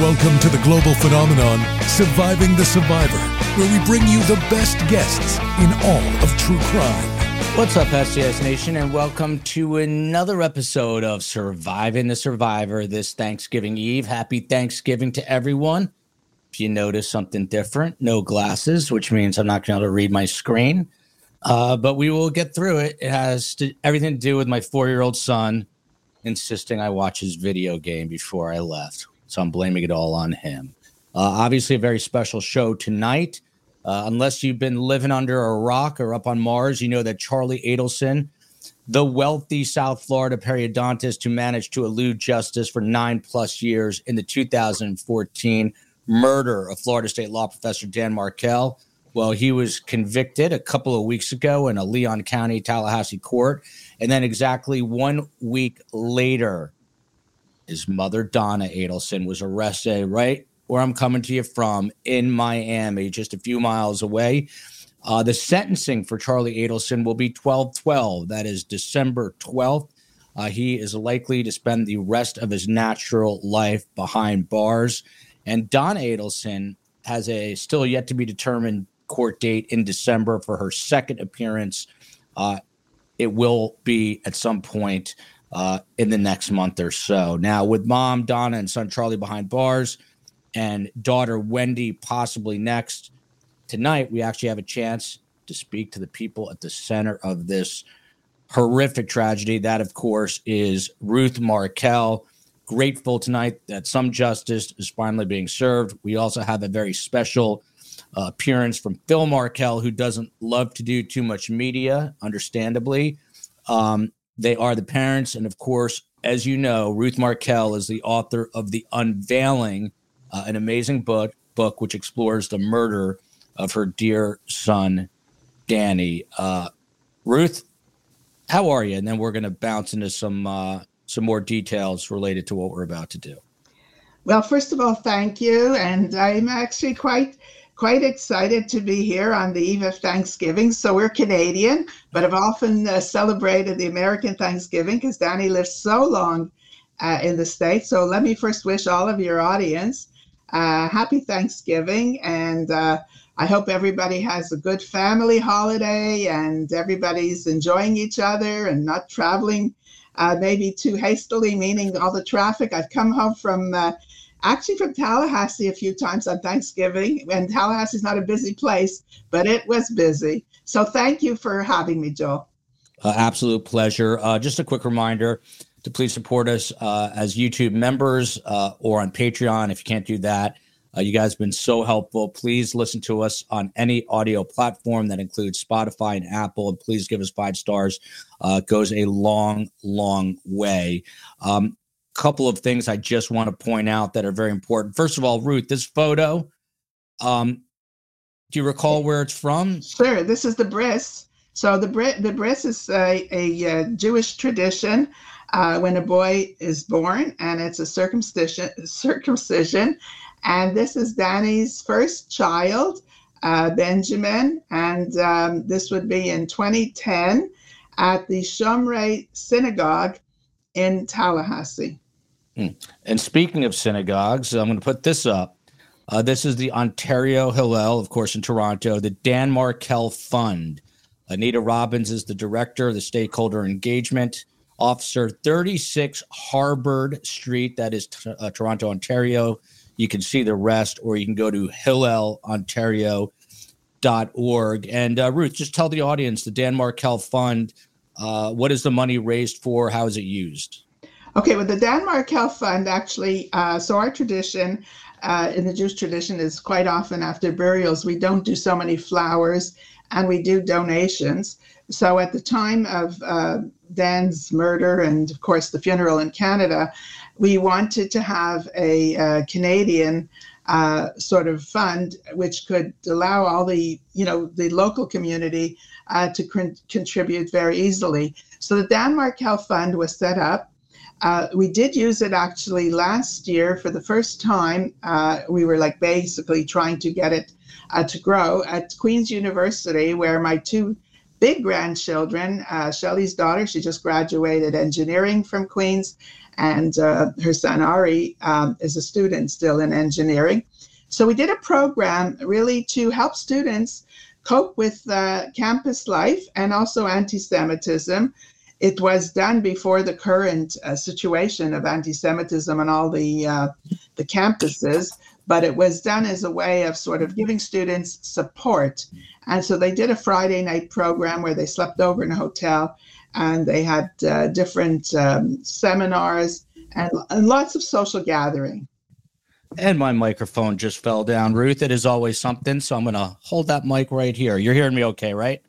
Welcome to the global phenomenon, Surviving the Survivor, where we bring you the best guests in all of true crime. What's up, STS Nation, and welcome to another episode of Surviving the Survivor this Thanksgiving Eve. Happy Thanksgiving to everyone. If you notice something different, no glasses, which means I'm not going to read my screen, uh, but we will get through it. It has to, everything to do with my four year old son insisting I watch his video game before I left. So I'm blaming it all on him. Uh, obviously, a very special show tonight. Uh, unless you've been living under a rock or up on Mars, you know that Charlie Adelson, the wealthy South Florida periodontist who managed to elude justice for nine plus years in the 2014 murder of Florida State law professor Dan Markel. Well, he was convicted a couple of weeks ago in a Leon County, Tallahassee court. And then exactly one week later, his mother, Donna Adelson, was arrested right where I'm coming to you from in Miami, just a few miles away. Uh, the sentencing for Charlie Adelson will be 12 12. That is December 12th. Uh, he is likely to spend the rest of his natural life behind bars. And Donna Adelson has a still yet to be determined court date in December for her second appearance. Uh, it will be at some point uh, in the next month or so. Now, with mom, Donna, and son Charlie behind bars, and daughter Wendi possibly next, tonight we actually have a chance to speak to the people at the center of this horrific tragedy. That, of course, is Ruth Markel. Grateful tonight that some justice is finally being served. We also have a very special uh, appearance from Phil Markel, who doesn't love to do too much media, understandably. Um, they are the parents. And of course, as you know, Ruth Markel is the author of The Unveiling, uh, an amazing book, book which explores the murder of her dear son, Danny. Uh, Ruth, how are you? And then we're going to bounce into some uh, some more details related to what we're about to do. Well, first of all, thank you, and I'm actually quite quite excited to be here on the eve of Thanksgiving. So we're Canadian, but have often uh, celebrated the American Thanksgiving because Danny lived so long uh, in the States. So let me first wish all of your audience uh, happy Thanksgiving. And uh, I hope everybody has a good family holiday and everybody's enjoying each other and not traveling uh, maybe too hastily, meaning all the traffic. I've come home from uh, actually from Tallahassee a few times on Thanksgiving, and Tallahassee is not a busy place, but it was busy. So thank you for having me, Joel. Uh, absolute pleasure. Uh, just a quick reminder to please support us uh, as YouTube members uh, or on Patreon if you can't do that. Uh, you guys have been so helpful. Please listen to us on any audio platform that includes Spotify and Apple, and please give us five stars. Uh, goes a long, long way. Um, couple of things I just want to point out that are very important. First of all, Ruth, this photo, um, do you recall where it's from? Sure. This is the bris. So the bris, the bris is a, a, a Jewish tradition uh, when a boy is born, and it's a circumcision. Circumcision, and this is Danny's first child, uh, Benjamin, and um, this would be in 2010 at the Shomrei Synagogue in Tallahassee. Hmm. And speaking of synagogues, I'm going to put this up. Uh, this is the Ontario Hillel, of course, in Toronto, the Dan Markel Fund. Anita Robbins is the director of the stakeholder engagement officer, 36 Harbord Street, that is t- uh, Toronto, Ontario. You can see the rest, or you can go to hillelontario.org. And uh, Ruth, just tell the audience the Dan Markel Fund. Uh, what is the money raised for? How is it used? Okay, well, the Dan Markel Fund actually, uh, so our tradition uh, in the Jewish tradition is quite often after burials, we don't do so many flowers and we do donations. So at the time of uh, Dan's murder and, of course, the funeral in Canada, we wanted to have a uh, Canadian uh, sort of fund which could allow all the, you know, the local community uh, to con- contribute very easily. So the Dan Markel Fund was set up uh, we did use it actually last year for the first time. Uh, we were like basically trying to get it uh, to grow at Queen's University, where my two big grandchildren, uh, Shelley's daughter, she just graduated engineering from Queen's, and uh, her son Ari um, is a student still in engineering. So we did a program really to help students cope with uh, campus life and also anti-Semitism. It was done before the current uh, situation of anti-Semitism on all the uh, the campuses, but it was done as a way of sort of giving students support. And so they did a Friday night program where they slept over in a hotel and they had uh, different um, seminars and, and, lots of social gathering. And my microphone just fell down. Ruth, it is always something. So I'm going to hold that mic right here. You're hearing me okay, right?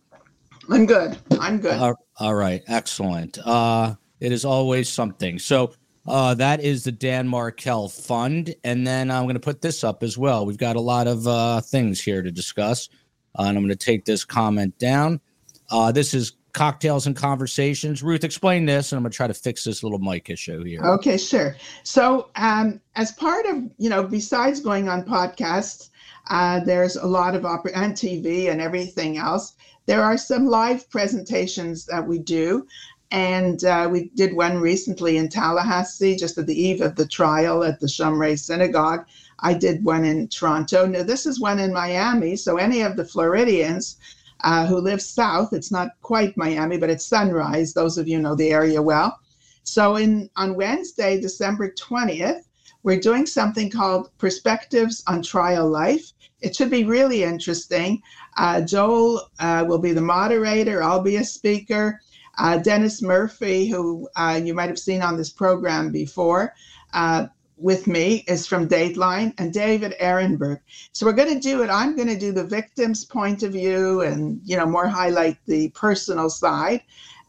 I'm good. I'm good. Uh, all right. Excellent. Uh, it is always something. So uh, that is the Dan Markel Fund. And then I'm going to put this up as well. We've got a lot of uh, things here to discuss. Uh, and I'm going to take this comment down. Uh, this is cocktails and conversations. Ruth, explain this, and I'm going to try to fix this little mic issue here. Okay, sure. So, um, as part of you know, besides going on podcasts, uh, there's a lot of opera and TV and everything else. There are some live presentations that we do. And uh, we did one recently in Tallahassee, just at the eve of the trial at the Shomrei Synagogue. I did one in Toronto. Now, this is one in Miami. So, any of the Floridians uh, who live south, it's not quite Miami, but it's Sunrise. Those of you know the area well. So, in on Wednesday, December 20th, we're doing something called Perspectives on Trial Life. It should be really interesting. Uh, Joel uh, will be the moderator, I'll be a speaker. Uh, Dennis Murphy, who uh, you might have seen on this program before, uh, with me is from Dateline and David Aronberg. So we're going to do it. I'm going to do the victim's point of view and, you know, more highlight the personal side.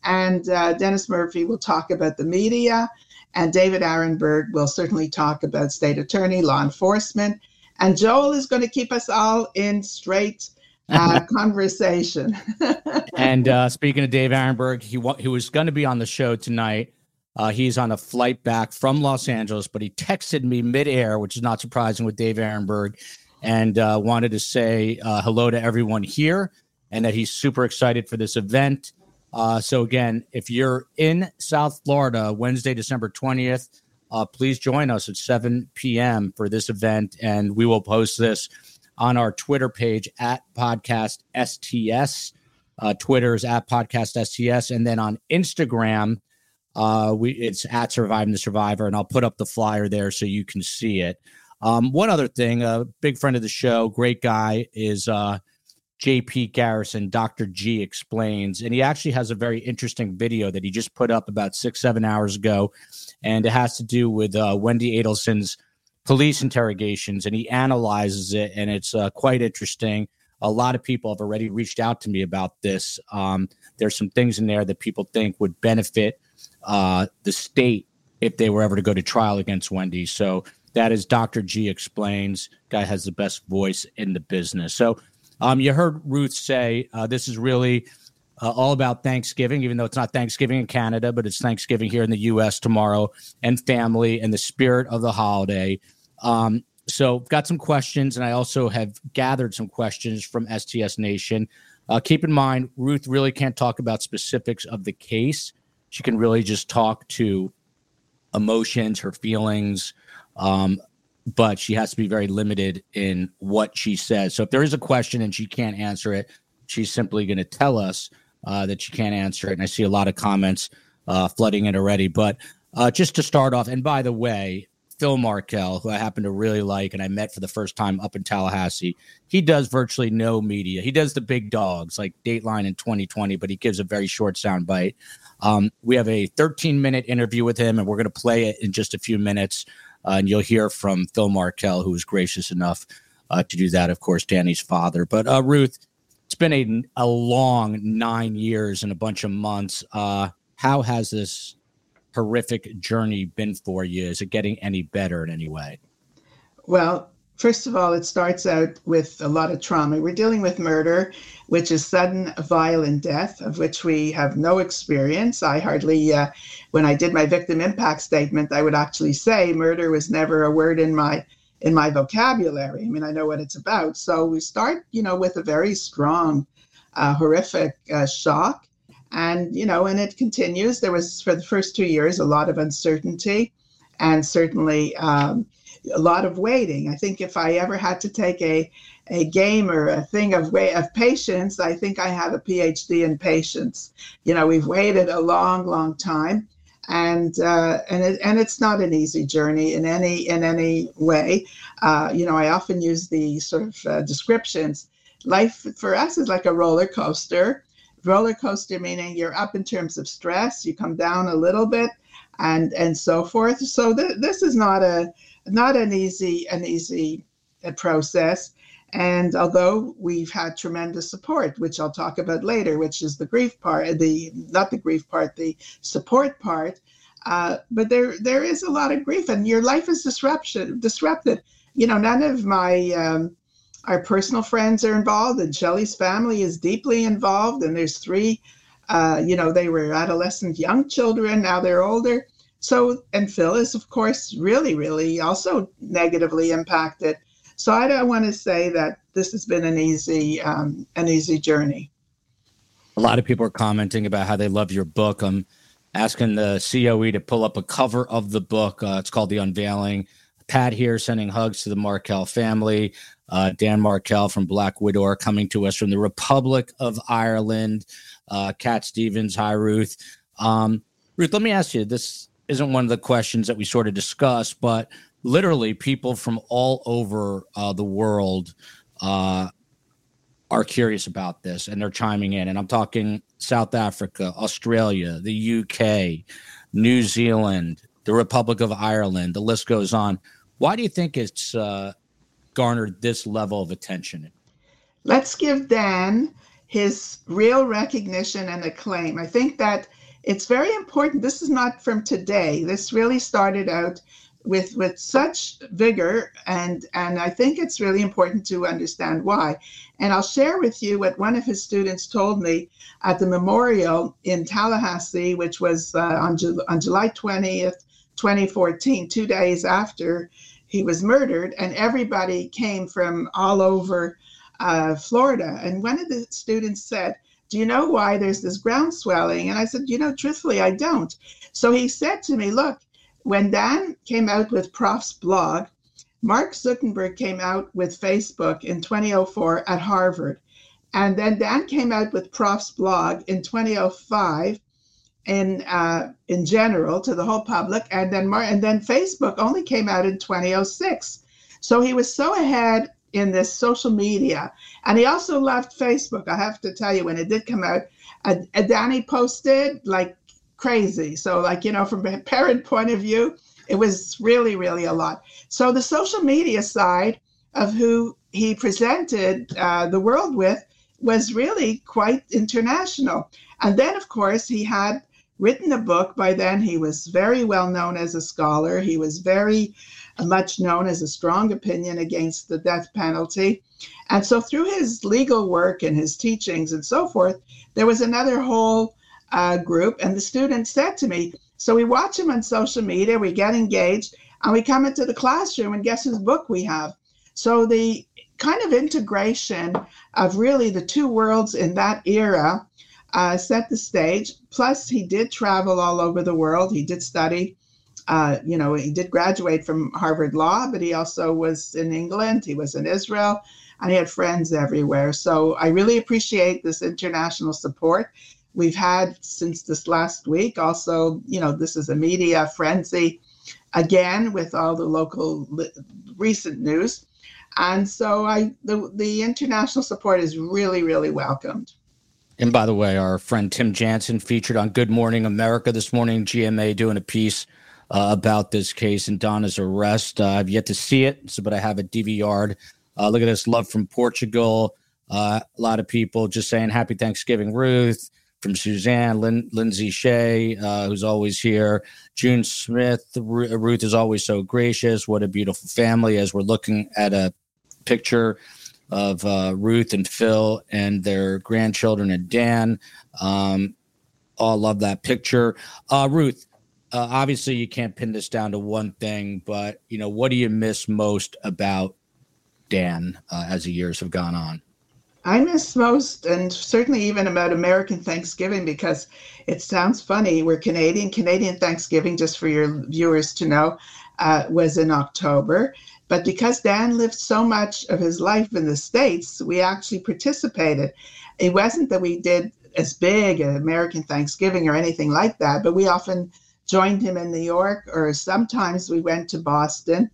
And uh, Dennis Murphy will talk about the media. And David Aronberg will certainly talk about state attorney, law enforcement. And Joel is going to keep us all in straight uh, conversation. and uh, speaking of Dave Aronberg, he, wa- he was going to be on the show tonight. Uh, he's on a flight back from Los Angeles, but he texted me midair, which is not surprising with Dave Aronberg, and uh, wanted to say uh, hello to everyone here and that he's super excited for this event. Uh, so, again, if you're in South Florida, Wednesday, December 20th, uh, please join us at 7 p.m. for this event, and we will post this on our Twitter page at podcast STS. Uh, Twitter is at podcast STS. And then on Instagram, uh, we it's at Surviving the Survivor, and I'll put up the flyer there so you can see it. Um, one other thing, a big friend of the show, great guy, is uh, JP Garrison. Dr. G explains, and he actually has a very interesting video that he just put up about six, seven hours ago, and it has to do with uh, Wendi Adelson's police interrogations, and he analyzes it, and it's uh, quite interesting. A lot of people have already reached out to me about this. Um, there's some things in there that people think would benefit uh, the state if they were ever to go to trial against Wendi. So that is Dr. G explains. Guy has the best voice in the business. So um, you heard Ruth say uh, this is really uh, all about Thanksgiving, even though it's not Thanksgiving in Canada, but it's Thanksgiving here in the U.S. tomorrow, and family and the spirit of the holiday. Um, so, got some questions, and I also have gathered some questions from STS Nation. Uh, keep in mind, Ruth really can't talk about specifics of the case she can really just talk to emotions, her feelings, um, but she has to be very limited in what she says. So if there is a question and she can't answer it, she's simply going to tell us uh, that she can't answer it. And I see a lot of comments uh, flooding in already. But uh, just to start off, and by the way, Phil Markel, who I happen to really like and I met for the first time up in Tallahassee, he does virtually no media. He does the big dogs like Dateline in 2020, but he gives a very short sound bite. Um, we have a 13 minute interview with him, and we're going to play it in just a few minutes. Uh, and you'll hear from Phil Markel, who was gracious enough uh, to do that, of course, Danny's father. But uh, Ruth, it's been a, a long nine years and a bunch of months. Uh, how has this horrific journey been for you? Is it getting any better in any way? Well, first of all, it starts out with a lot of trauma. We're dealing with murder, which is sudden, violent death, of which we have no experience. I hardly, uh, when I did my victim impact statement, I would actually say murder was never a word in my in my vocabulary. I mean, I know what it's about. So we start, you know, with a very strong, uh, horrific uh, shock And, you know, and it continues. There was, for the first two years, a lot of uncertainty and certainly um, a lot of waiting. I think if I ever had to take a, a game or a thing of way of patience, I think I have a PhD in patience. You know, we've waited a long, long time, and uh, and it, and it's not an easy journey in any in any way. Uh, you know, I often use the sort of uh, descriptions. Life for us is like a roller coaster. Roller coaster meaning you're up in terms of stress, you come down a little bit, and and so forth. So th- this is not a not an easy an easy uh, process. And although we've had tremendous support, which I'll talk about later, which is the grief part, the not the grief part, the support part, uh, but there there is a lot of grief, and your life is disruption disrupted. You know, none of my um, our personal friends are involved, and Shelley's family is deeply involved, and there's three. Uh, you know, they were adolescent young children, now they're older. So, and Phil is, of course, really, really also negatively impacted. So I don't want to say that this has been an easy, um, an easy journey. A lot of people are commenting about how they love your book. I'm asking the COE to pull up a cover of the book. Uh, it's called The Unveiling. Pat here sending hugs to the Markel family. Uh, Dan Markel from Black Widow coming to us from the Republic of Ireland. Uh, Cat Stevens, hi Ruth. Um, Ruth, let me ask you this isn't one of the questions that we sort of discuss, but literally people from all over uh, the world uh, are curious about this and they're chiming in. And I'm talking South Africa, Australia, the UK, New Zealand, the Republic of Ireland. The list goes on. Why do you think it's uh, garnered this level of attention? Let's give Dan his real recognition and acclaim. I think that it's very important. This is not from today. This really started out with with such vigor and and I think it's really important to understand why. And I'll share with you what one of his students told me at the memorial in Tallahassee, which was uh, on, Ju- on July 20th, 2014, two days after he was murdered, and everybody came from all over uh, Florida. And one of the students said, do you know why there's this ground swelling? And I said, you know, truthfully, I don't. So he said to me, look, when Dan came out with PrawfsBlawg, Mark Zuckerberg came out with Facebook in 2004 at Harvard. And then Dan came out with PrawfsBlawg in 2005 in uh, in general to the whole public, and then Mar- and then Facebook only came out in 2006. So he was so ahead in this social media, and he also loved Facebook. I have to tell you, when it did come out, uh, Danny posted like crazy. So, like, you know, from a parent point of view, it was really, really a lot. So, the social media side of who he presented uh, the world with was really quite international. And then, of course, he had written a book. By then, he was very well known as a scholar. He was very much known as a strong opinion against the death penalty. And so, through his legal work and his teachings and so forth, there was another whole uh, group, and the students said to me, so we watch him on social media, we get engaged, and we come into the classroom, and guess whose book we have? So the kind of integration of really the two worlds in that era uh, set the stage. Plus, he did travel all over the world. He did study. Uh, you know, he did graduate from Harvard Law, but he also was in England. He was in Israel, and he had friends everywhere. So I really appreciate this international support we've had since this last week. Also, you know, this is a media frenzy again with all the local li- recent news. And so I the, the international support is really, really welcomed. And by the way, our friend Tim Jansen featured on Good Morning America this morning, GMA doing a piece uh, about this case and Donna's arrest. Uh, I've yet to see it, so, but I have a DVR'd. Uh, look at this love from Portugal. Uh, a lot of people just saying happy Thanksgiving, Ruth from Suzanne, Lin- Lindsay Shea, uh, who's always here, June Smith. Ruth is always so gracious. What a beautiful family. As we're looking at a picture of uh, Ruth and Phil and their grandchildren and Dan. Um, all love that picture. Uh, Ruth, uh, obviously you can't pin this down to one thing, but you know what do you miss most about Dan uh, as the years have gone on? I miss most, and certainly even about American Thanksgiving, because it sounds funny. We're Canadian. Canadian Thanksgiving, just for your viewers to know, uh, was in October. But because Dan lived so much of his life in the States, we actually participated. It wasn't that we did as big an American Thanksgiving or anything like that, but we often joined him in New York, or sometimes we went to Boston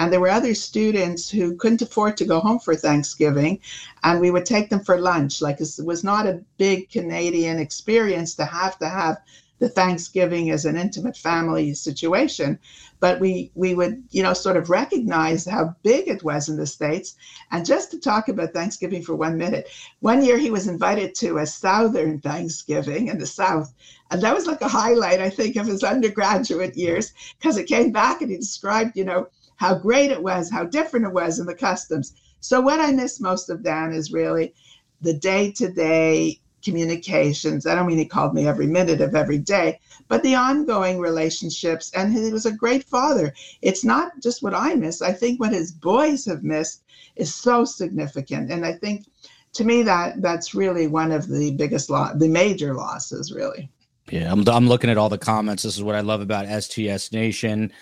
and there were other students who couldn't afford to go home for Thanksgiving, and we would take them for lunch. Like it was not a big Canadian experience to have to have the Thanksgiving as an intimate family situation, but we we would you know sort of recognize how big it was in the states. And just to talk about Thanksgiving for one minute, one year he was invited to a Southern Thanksgiving in the South, and that was like a highlight I think of his undergraduate years because it came back and he described you know how great it was, how different it was in the customs. So what I miss most of Dan is really the day-to-day communications. I don't mean he called me every minute of every day, but the ongoing relationships. And he was a great father. It's not just what I miss. I think what his boys have missed is so significant. And I think to me that that's really one of the biggest loss, the major losses, really. Yeah, I'm, I'm looking at all the comments. This is what I love about STS Nation.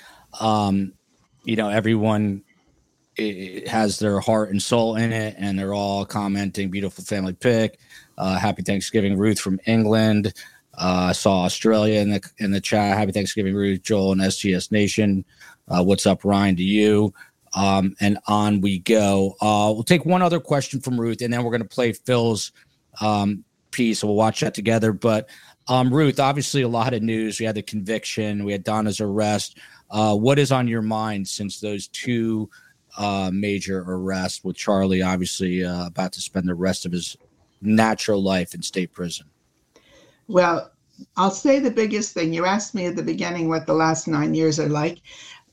Um, you know everyone has their heart and soul in it, and they're all commenting. Beautiful family pick. Uh, happy Thanksgiving, Ruth from England. Uh, saw Australia in the in the chat. Happy Thanksgiving, Ruth, Joel, and STS Nation. Uh, what's up, Ryan? To you. Um, and on we go. Uh, we'll take one other question from Ruth, and then we're going to play Phil's um, piece. We'll watch that together. But um, Ruth, obviously, a lot of news. We had the conviction. We had Donna's arrest. Uh, what is on your mind since those two uh, major arrest, with Charlie obviously uh, about to spend the rest of his natural life in state prison? Well, I'll say the biggest thing. You asked me at the beginning what the last nine years are like.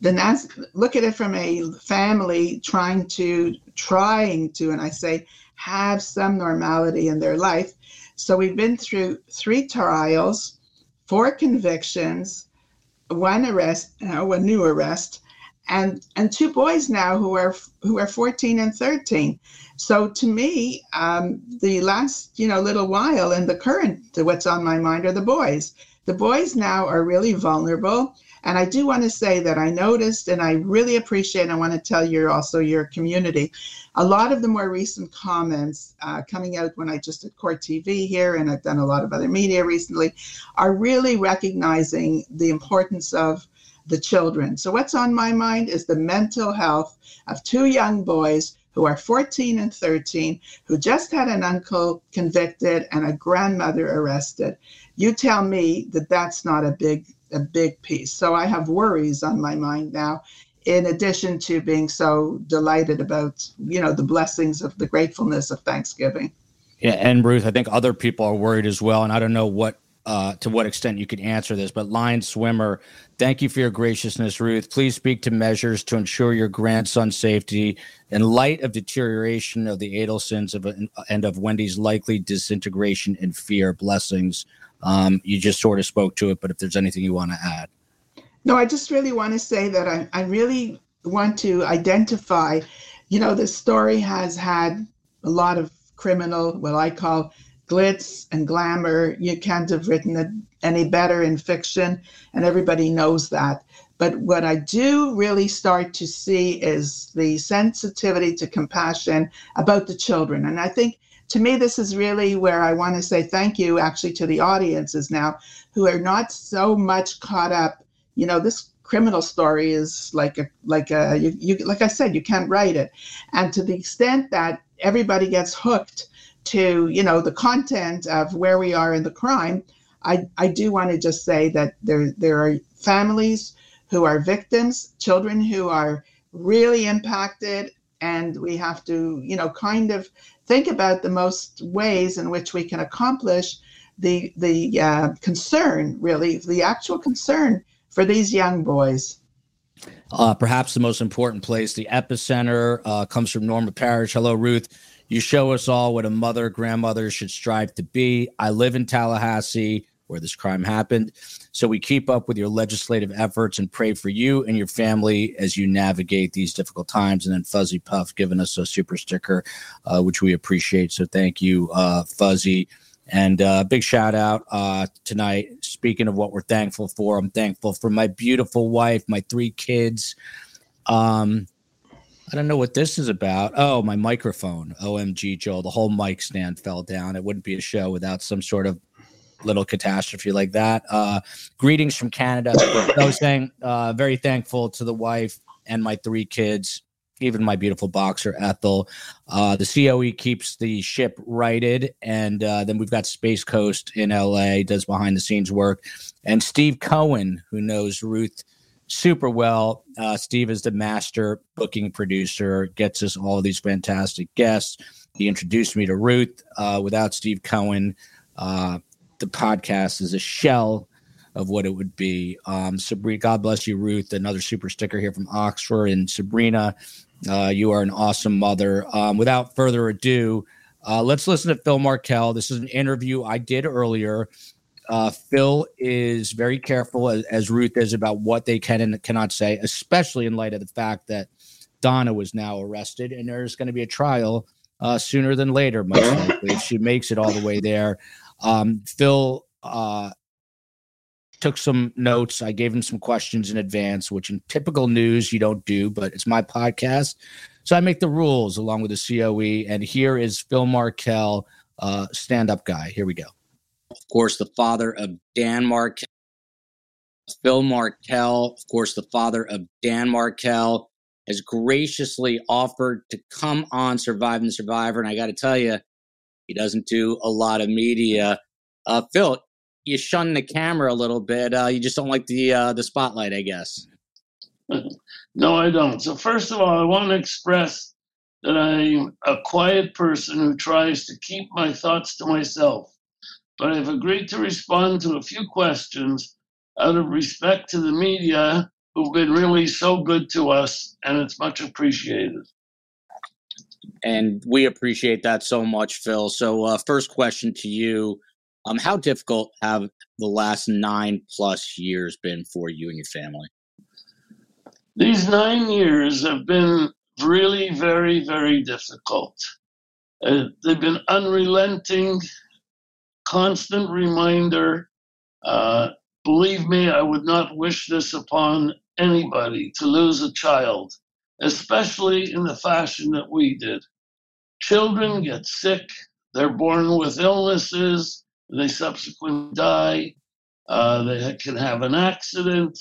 The nas- look at it from a family trying to trying to, and I say have some normality in their life. So we've been through three trials, four convictions, one arrest, uh, one new arrest, and and two boys now who are who are 14 and 13. So to me, um, the last you know little while and the current what's on my mind are the boys. The boys now are really vulnerable. And I do want to say that I noticed and I really appreciate, I want to tell you also your community, a lot of the more recent comments uh, coming out when I just did Court TV here and I've done a lot of other media recently are really recognizing the importance of the children. So, what's on my mind is the mental health of two young boys who are 14 and 13 who just had an uncle convicted and a grandmother arrested. You tell me that that's not a big a big piece. So I have worries on my mind now, in addition to being so delighted about, you know, the blessings of the gratefulness of Thanksgiving. Yeah, and Ruth, I think other people are worried as well, and I don't know what uh, to what extent you could answer this, but Line Swimmer, thank you for your graciousness, Ruth. Please speak to measures to ensure your grandson's safety in light of deterioration of the Adelsons of, and of Wendi's likely disintegration and fear. Blessings. Um, you just sort of spoke to it, but if there's anything you want to add. No, I just really want to say that I, I really want to identify, you know, the story has had a lot of criminal, what I call glitz and glamour. You can't have written it any better in fiction, and everybody knows that. But what I do really start to see is the sensitivity to compassion about the children. And I think to me, this is really where I want to say thank you actually to the audiences now who are not so much caught up. You know, this criminal story is like a like a you, you like I said, you can't write it. And to the extent that everybody gets hooked to, you know, the content of where we are in the crime, I, I do want to just say that there there are families who are victims, children who are really impacted, and we have to, you know, kind of think about the most ways in which we can accomplish the the uh, concern, really, the actual concern for these young boys. Uh, perhaps the most important place, the epicenter, uh, comes from Norma Parish. Hello, Ruth. You show us all what a mother, grandmother should strive to be. I live in Tallahassee. where this crime happened. So we keep up with your legislative efforts and pray for you and your family as you navigate these difficult times. And then Fuzzy Puff giving us a super sticker, uh, which we appreciate. So thank you, uh, Fuzzy. And uh, big shout out uh, tonight. Speaking of what we're thankful for, I'm thankful for my beautiful wife, my three kids. Um, I don't know what this is about. Oh, my microphone. OMG, Joel. The whole mic stand fell down. It wouldn't be a show without some sort of little catastrophe like that. Uh, greetings from Canada. I was saying, uh, very thankful to the wife and my three kids, even my beautiful boxer Ethel. Uh, the COE keeps the ship righted, and uh, then we've got Space Coast in LA does behind the scenes work, and Steve Cohen, who knows Ruth super well. Uh, Steve is the master booking producer, gets us all these fantastic guests. He introduced me to Ruth. Uh, without Steve Cohen, uh, the podcast is a shell of what it would be. Um, Sabrina, God bless you, Ruth. Another super sticker here from Oxford. And Sabrina, uh, you are an awesome mother. Um, without further ado, uh, let's listen to Phil Markel. This is an interview I did earlier. Uh, Phil is very careful, as, as, Ruth is, about what they can and cannot say, especially in light of the fact that Donna was now arrested and there's going to be a trial uh, sooner than later, most likely, if she makes it all the way there. Um, Phil uh, took some notes. I gave him some questions in advance, which in typical news you don't do, but it's my podcast. So I make the rules along with the COE. And here is Phil Markel, uh, stand up guy. Here we go. Of course, the father of Dan Markel. Phil Markel, of course, the father of Dan Markel, has graciously offered to come on Surviving the Survivor. And I got to tell you, he doesn't do a lot of media. Uh, Phil, you shun the camera a little bit. Uh, you just don't like the uh, the spotlight, I guess. no, I don't. So first of all, I want to express that I'm a quiet person who tries to keep my thoughts to myself. But I've agreed to respond to a few questions out of respect to the media who've been really so good to us, and it's much appreciated. And we appreciate that so much, Phil. So, uh, first question to you um, How difficult have the last nine plus years been for you and your family? These nine years have been really very, very difficult. Uh, they've been unrelenting, constant reminder. Uh, believe me, I would not wish this upon anybody to lose a child, especially in the fashion that we did. Children get sick, they're born with illnesses, they subsequently die, uh, they can have an accident,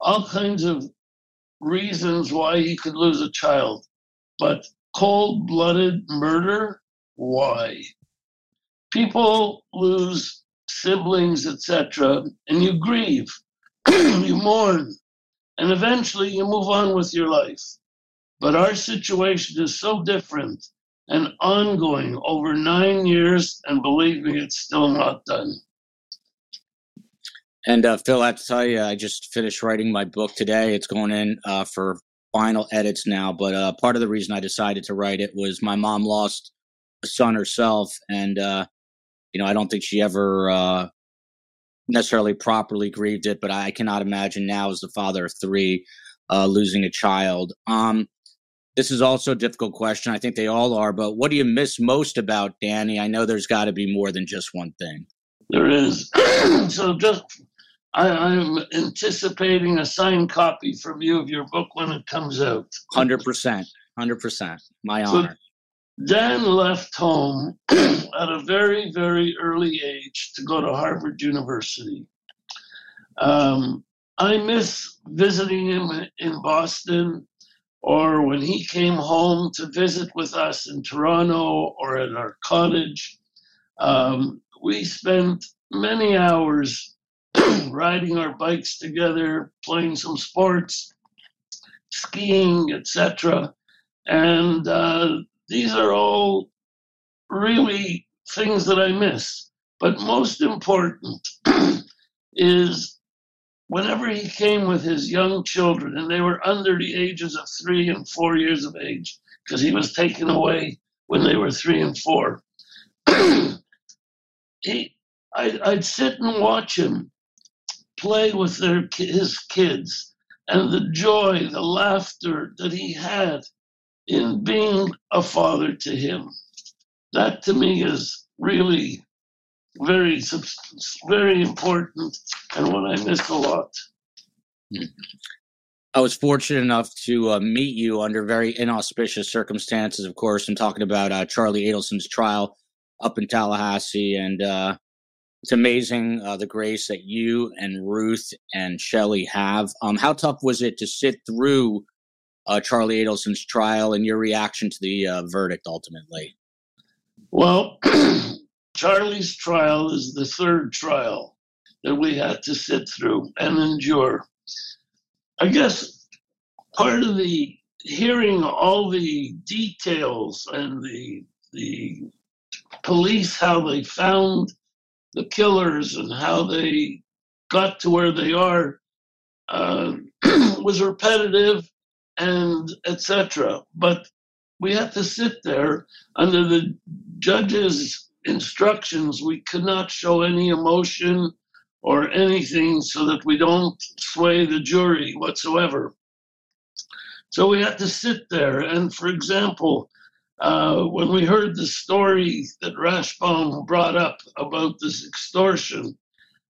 all kinds of reasons why you could lose a child. But cold blooded murder, why? People lose siblings, etc., and you grieve, you mourn, and eventually you move on with your life. But our situation is so different and ongoing over nine years, and believe me, it's still not done. And uh, Phil, I have to tell you, I just finished writing my book today. It's going in uh, for final edits now. But uh, part of the reason I decided to write it was my mom lost a son herself, and uh, you know, I don't think she ever uh, necessarily properly grieved it. But I cannot imagine now, as the father of three, uh, losing a child. Um, this is also a difficult question. I think they all are. But what do you miss most about Danny? I know there's got to be more than just one thing. There is. so just I, I'm anticipating a signed copy from you of your book when it comes out. Hundred percent, hundred percent. My so honor. Dan left home at a very, very early age to go to Harvard University. Um, I miss visiting him in Boston or when he came home to visit with us in Toronto or at our cottage. Um, we spent many hours riding our bikes together, playing some sports, skiing, etc. And uh, these are all really things that I miss. But most important is whenever he came with his young children, and they were under the ages of three and four years of age, because he was taken away when they were three and four, he I'd, I'd sit and watch him play with their his kids and the joy, the laughter that he had in being a father to him. That to me is really very very important and what I miss a lot. I was fortunate enough to uh, meet you under very inauspicious circumstances, of course, and talking about uh, Charlie Adelson's trial up in Tallahassee. And uh, it's amazing uh, the grace that you and Ruth and Shelley have. Um, how tough was it to sit through uh, Charlie Adelson's trial and your reaction to the uh, verdict ultimately? Well, Charlie's trial is the third trial that we had to sit through and endure. I guess part of the hearing all the details and the the police how they found the killers and how they got to where they are uh, was repetitive and etc. But we had to sit there under the judge's instructions. We could not show any emotion or anything so that we don't sway the jury whatsoever. So we had to sit there. And for example, uh, when we heard the story that Rashbaum brought up about this extortion,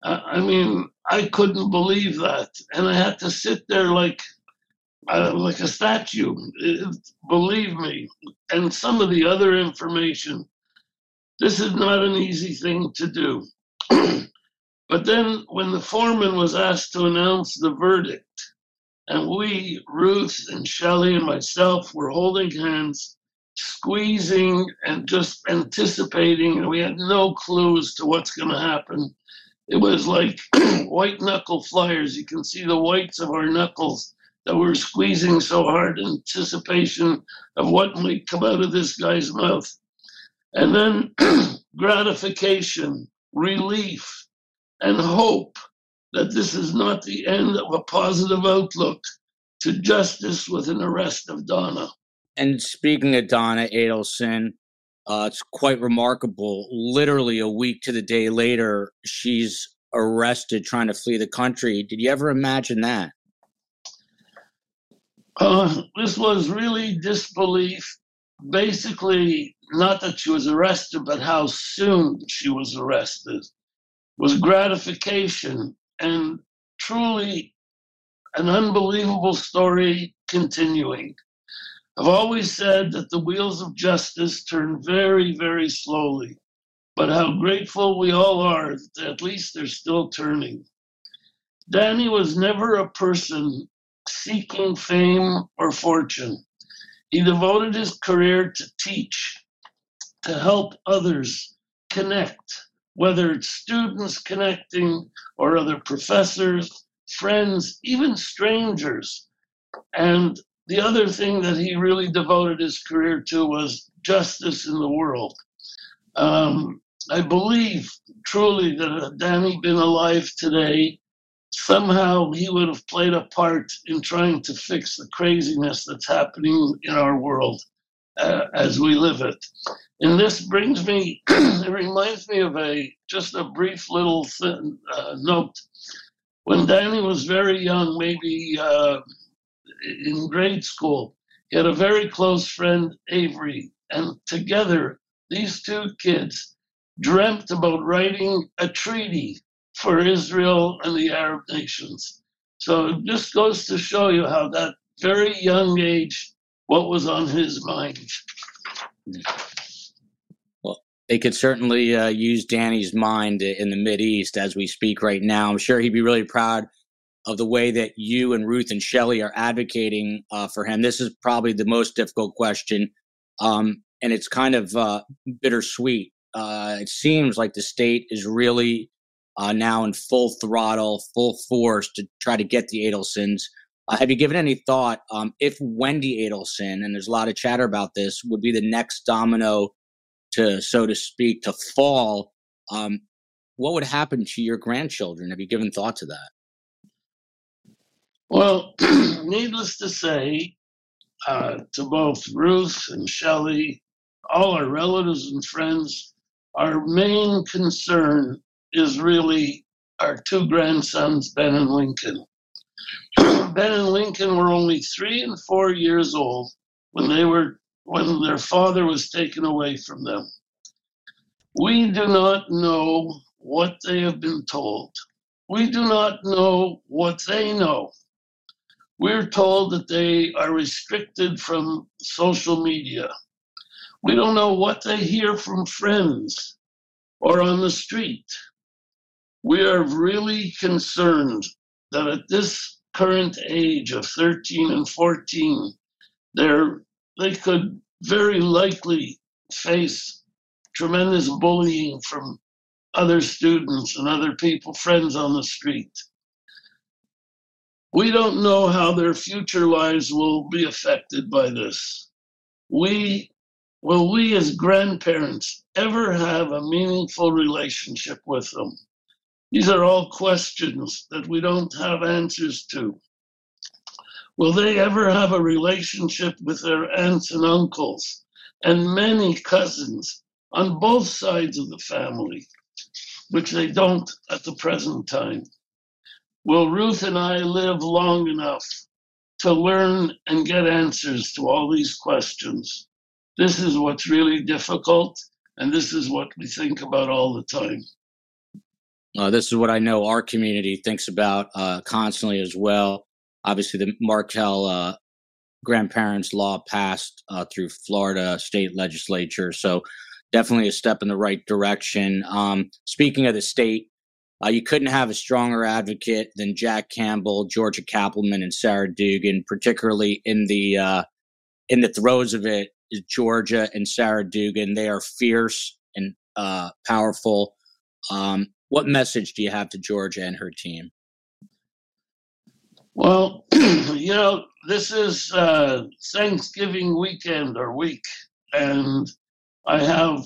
uh, I mean, I couldn't believe that. And I had to sit there like, uh, like a statue, it, believe me. And some of the other information, this is not an easy thing to do. But then, when the foreman was asked to announce the verdict, and we, Ruth and Shelley and myself, were holding hands, squeezing and just anticipating, and we had no clues to what's going to happen. It was like white knuckle flyers. You can see the whites of our knuckles that we're squeezing so hard in anticipation of what might come out of this guy's mouth. And then gratification, relief, and hope that this is not the end of a positive outlook to justice with an arrest of Donna. And speaking of Donna Adelson, uh, it's quite remarkable. Literally a week to the day later, she's arrested trying to flee the country. Did you ever imagine that? Uh, this was really disbelief. Basically, not that she was arrested, but how soon she was arrested was gratification and truly an unbelievable story continuing. I've always said that the wheels of justice turn very, very slowly, but how grateful we all are that at least they're still turning. Danny was never a person seeking fame or fortune. He devoted his career to teach, to help others connect, whether it's students connecting or other professors, friends, even strangers. And the other thing that he really devoted his career to was justice in the world. Um, I believe truly that had Danny been alive today, somehow he would have played a part in trying to fix the craziness that's happening in our world uh, as we live it. And this brings me, it reminds me of a just a brief little thin, uh, note. When Danny was very young, maybe uh, in grade school, he had a very close friend, Avery, and together, these two kids dreamt about writing a treaty for Israel and the Arab nations. So it just goes to show you how that very young age, what was on his mind Well, they could certainly uh, use Danny's mind in the Mid East as we speak right now. I'm sure he'd be really proud of the way that you and Ruth and Shelley are advocating uh, for him. This is probably the most difficult question, um, and it's kind of uh, bittersweet. Uh, it seems like the state is really uh, now in full throttle, full force to try to get the Adelsons. Uh, have you given any thought um, if Wendi Adelson, and there's a lot of chatter about this, would be the next domino to, so to speak, to fall, um, what would happen to your grandchildren? Have you given thought to that? Well, needless to say, uh, to both Ruth and Shelley, all our relatives and friends, our main concern is really our two grandsons, Ben and Lincoln. ben and Lincoln were only three and four years old when they were when their father was taken away from them. We do not know what they have been told. We do not know what they know. We're told that they are restricted from social media. We don't know what they hear from friends or on the street. We are really concerned that at this current age of 13 and 14, they're, they could very likely face tremendous bullying from other students and other people, friends on the street. We don't know how their future lives will be affected by this. We, will we as grandparents ever have a meaningful relationship with them? These are all questions that we don't have answers to. Will they ever have a relationship with their aunts and uncles and many cousins on both sides of the family, which they don't at the present time? Will Ruth and I live long enough to learn and get answers to all these questions? This is what's really difficult, and this is what we think about all the time. Uh, this is what I know our community thinks about uh, constantly as well. Obviously, the Markel uh, grandparents law passed uh, through Florida state legislature, so definitely a step in the right direction. Um, speaking of the state, uh, you couldn't have a stronger advocate than Jack Campbell, Georgia Cappleman, and Sarah Dugan, particularly in the uh, in the throes of it. Is Georgia and Sarah Dugan. They are fierce and powerful. Um, what message do you have to Georgia and her team? Well, you know, this is uh, Thanksgiving weekend or week, and I have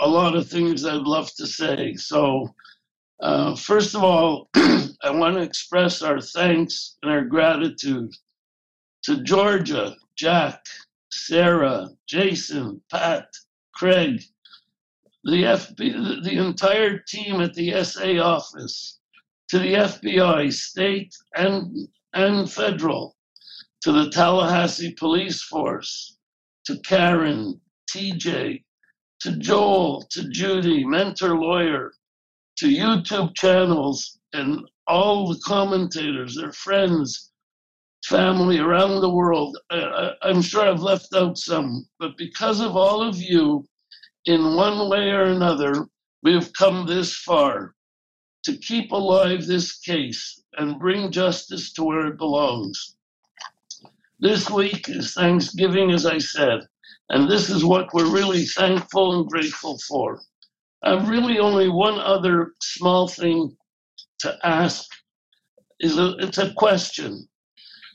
a lot of things I'd love to say. So uh, first of all, I want to express our thanks and our gratitude to Georgia, Jack, Sarah, Jason, Pat, Craig, the FBI, the entire team at the SA office, to the FBI, state and and federal, to the Tallahassee Police Force, to Karen, TJ, to Joel, to Judy, mentor lawyer, to YouTube channels and all the commentators, their friends, family around the world. I, am sure I've left out some, but because of all of you, in one way or another, we have come this far to keep alive this case and bring justice to where it belongs. This week is Thanksgiving, as I said, and this is what we're really thankful and grateful for. I've really only one other small thing to ask. Is a, it's a question.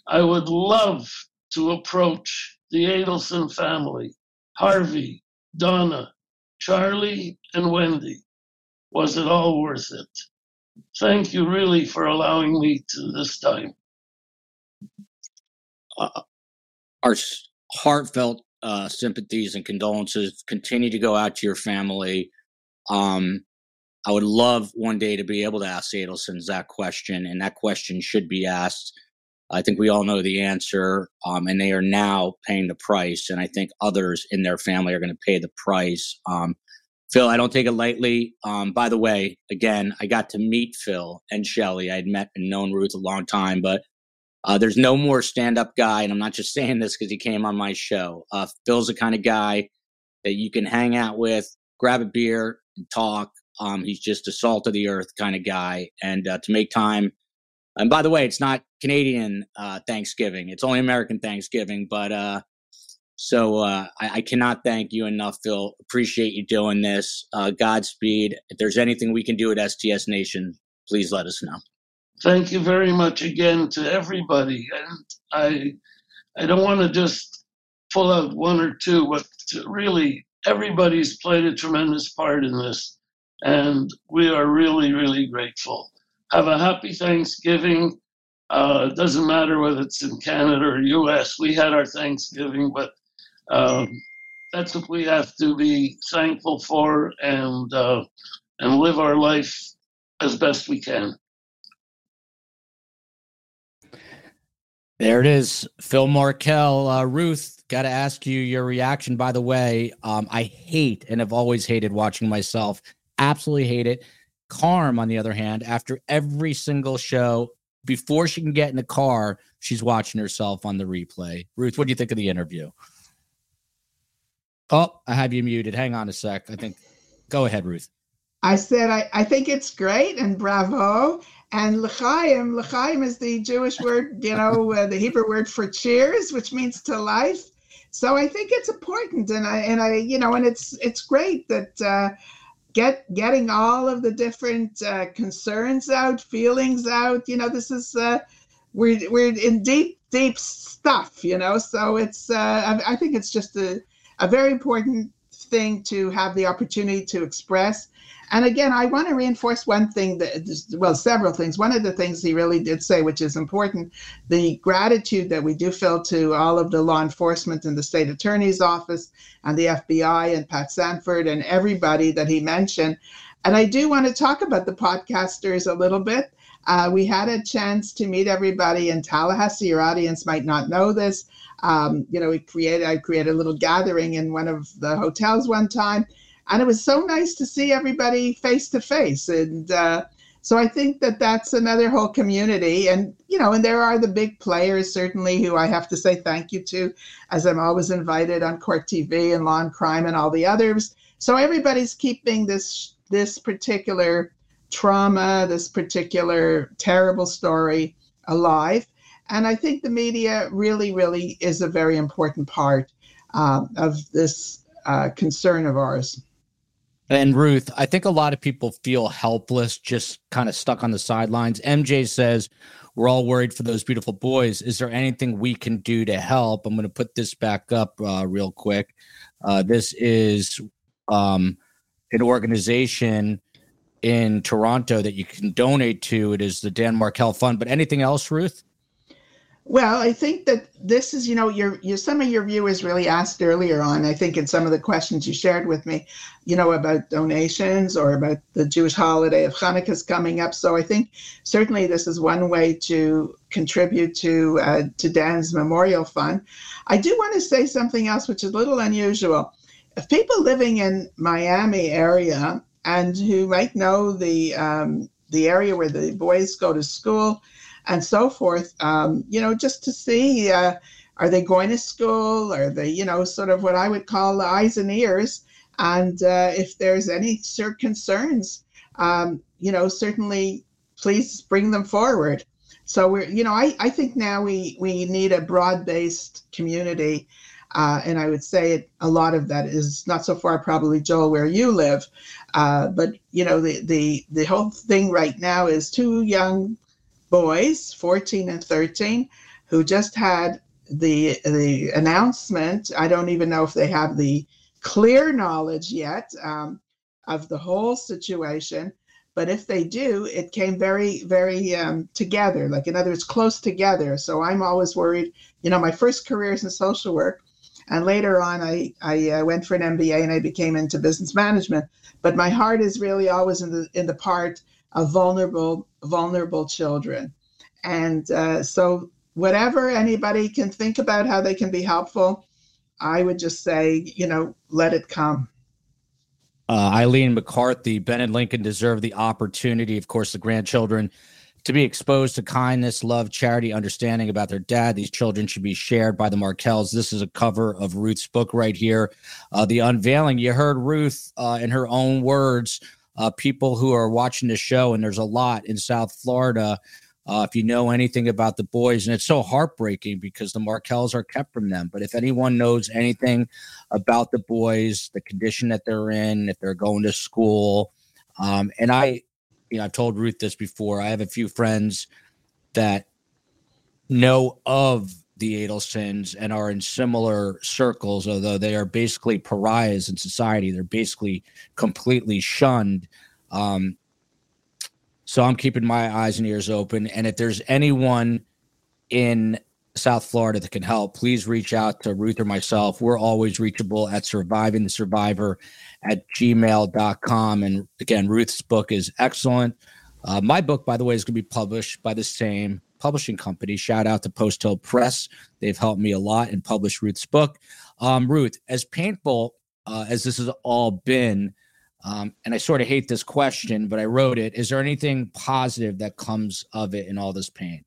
I would love to approach the Adelson family, Harvey, Donna, Charlie, and Wendi. Was it all worth it? Thank you really for allowing me to this time. Uh, our heartfelt uh, sympathies and condolences continue to go out to your family. Um, I would love one day to be able to ask Adelsons that question, and that question should be asked. I think we all know the answer, um, and they are now paying the price. And I think others in their family are going to pay the price. Um, Phil, I don't take it lightly. Um, by the way, again, I got to meet Phil and Shelly. I had met and known Ruth a long time, but uh, there's no more stand up guy. And I'm not just saying this because he came on my show. Uh, Phil's the kind of guy that you can hang out with, grab a beer, and talk. Um, he's just a salt of the earth kind of guy. And uh, to make time, and by the way, it's not Canadian uh, Thanksgiving, it's only American Thanksgiving, but uh, so uh, I, I, cannot thank you enough, Phil. Appreciate you doing this. Uh, Godspeed. If there's anything we can do at STS Nation, please let us know. Thank you very much again to everybody. And I, I don't want to just pull out one or two, but really everybody's played a tremendous part in this, and we are really, really grateful. Have a happy Thanksgiving. Uh, it doesn't matter whether it's in Canada or U.S. We had our Thanksgiving, but um, that's what we have to be thankful for and uh, and live our life as best we can. There it is, Phil Markel. Uh, Ruth, got to ask you your reaction. By the way, um, I hate and have always hated watching myself. Absolutely hate it. Carm, on the other hand, after every single show, before she can get in the car, she's watching herself on the replay. Ruth, what do you think of the interview? Oh, I have you muted. Hang on a sec. I think. Go ahead, Ruth. I said I, I think it's great and bravo. And l'chaim, l'chaim is the Jewish word, you know, uh, the Hebrew word for cheers, which means to life. So I think it's important, and I and I, you know, and it's it's great that uh, get getting all of the different uh, concerns out, feelings out. You know, this is uh, we're we're in deep deep stuff. You know, so it's uh, I, I think it's just a a very important thing to have the opportunity to express and again, I want to reinforce one thing that, well, several things. One of the things he really did say, which is important, the gratitude that we do feel to all of the law enforcement and the state attorney's office and the FBI and Pat Sanford and everybody that he mentioned. And I do want to talk about the podcasters a little bit. Uh, we had a chance to meet everybody in Tallahassee. Your audience might not know this. Um, you know, we created, I created a little gathering in one of the hotels one time and it was so nice to see everybody face to face and uh, so i think that that's another whole community and you know and there are the big players certainly who i have to say thank you to as i'm always invited on court tv and law and crime and all the others. So everybody's keeping this this particular trauma this particular terrible story alive and i think the media really really is a very important part uh, of this uh, concern of ours and Ruth, I think a lot of people feel helpless, just kind of stuck on the sidelines. MJ says, We're all worried for those beautiful boys. Is there anything we can do to help? I'm going to put this back up uh, real quick. Uh, this is um, an organization in Toronto that you can donate to. It is the Dan Markel Fund. But anything else, Ruth? Well, I think that this is, you know, your, your some of your viewers really asked earlier on. I think in some of the questions you shared with me, you know, about donations or about the Jewish holiday of Hanukkah is coming up. So I think certainly this is one way to contribute to uh, to Dan's Memorial Fund. I do want to say something else, which is a little unusual. If people living in Miami area and who might know the um, the area where the boys go to school and so forth. Um, you know, just to see uh, are they going to school? Are they, you know, sort of what I would call eyes and ears? And uh, if there's any concerns, um, you know, certainly please bring them forward. So we're, you know, I, I think now we we need a broad-based community. Uh, and I would say it, a lot of that is not so far probably Joel where you live, uh, but you know the the the whole thing right now is two young boys, 14 and 13, who just had the the announcement. I don't even know if they have the clear knowledge yet um, of the whole situation. But if they do, it came very, very um, together, like in other words, close together. So I'm always worried. You know, my first career is in social work, and later on, I I uh, went for an MBA and I became into business management. But my heart is really always in the in the part of vulnerable vulnerable children. And uh, so, whatever anybody can think about how they can be helpful, I would just say, you know, let it come. Uh, Eileen McCarthy, Ben and Lincoln deserve the opportunity, of course, the grandchildren, to be exposed to kindness, love, charity, understanding about their dad. These children should be shared by the Markels. This is a cover of Ruth's book right here. Uh, the unveiling. You heard Ruth uh, in her own words uh, people who are watching the show, and there's a lot in South Florida. Uh, if you know anything about the boys, and it's so heartbreaking because the Markels are kept from them. But if anyone knows anything about the boys, the condition that they're in, if they're going to school, um, and I, you know, I've told Ruth this before. I have a few friends that know of the Adelsons and are in similar circles, although they are basically pariahs in society. They're basically completely shunned. Um, so I'm keeping my eyes and ears open. And if there's anyone in South Florida that can help, please reach out to Ruth or myself. We're always reachable at surviving the survivor at gmail.com. And again, Ruth's book is excellent. Uh, my book, by the way, is going to be published by the same publishing company. Shout out to Post Hill Press. They've helped me a lot and published Ruth's book. Um, Ruth, as painful uh, as this has all been, um, and I sort of hate this question, but I wrote it. Is there anything positive that comes of it in all this pain?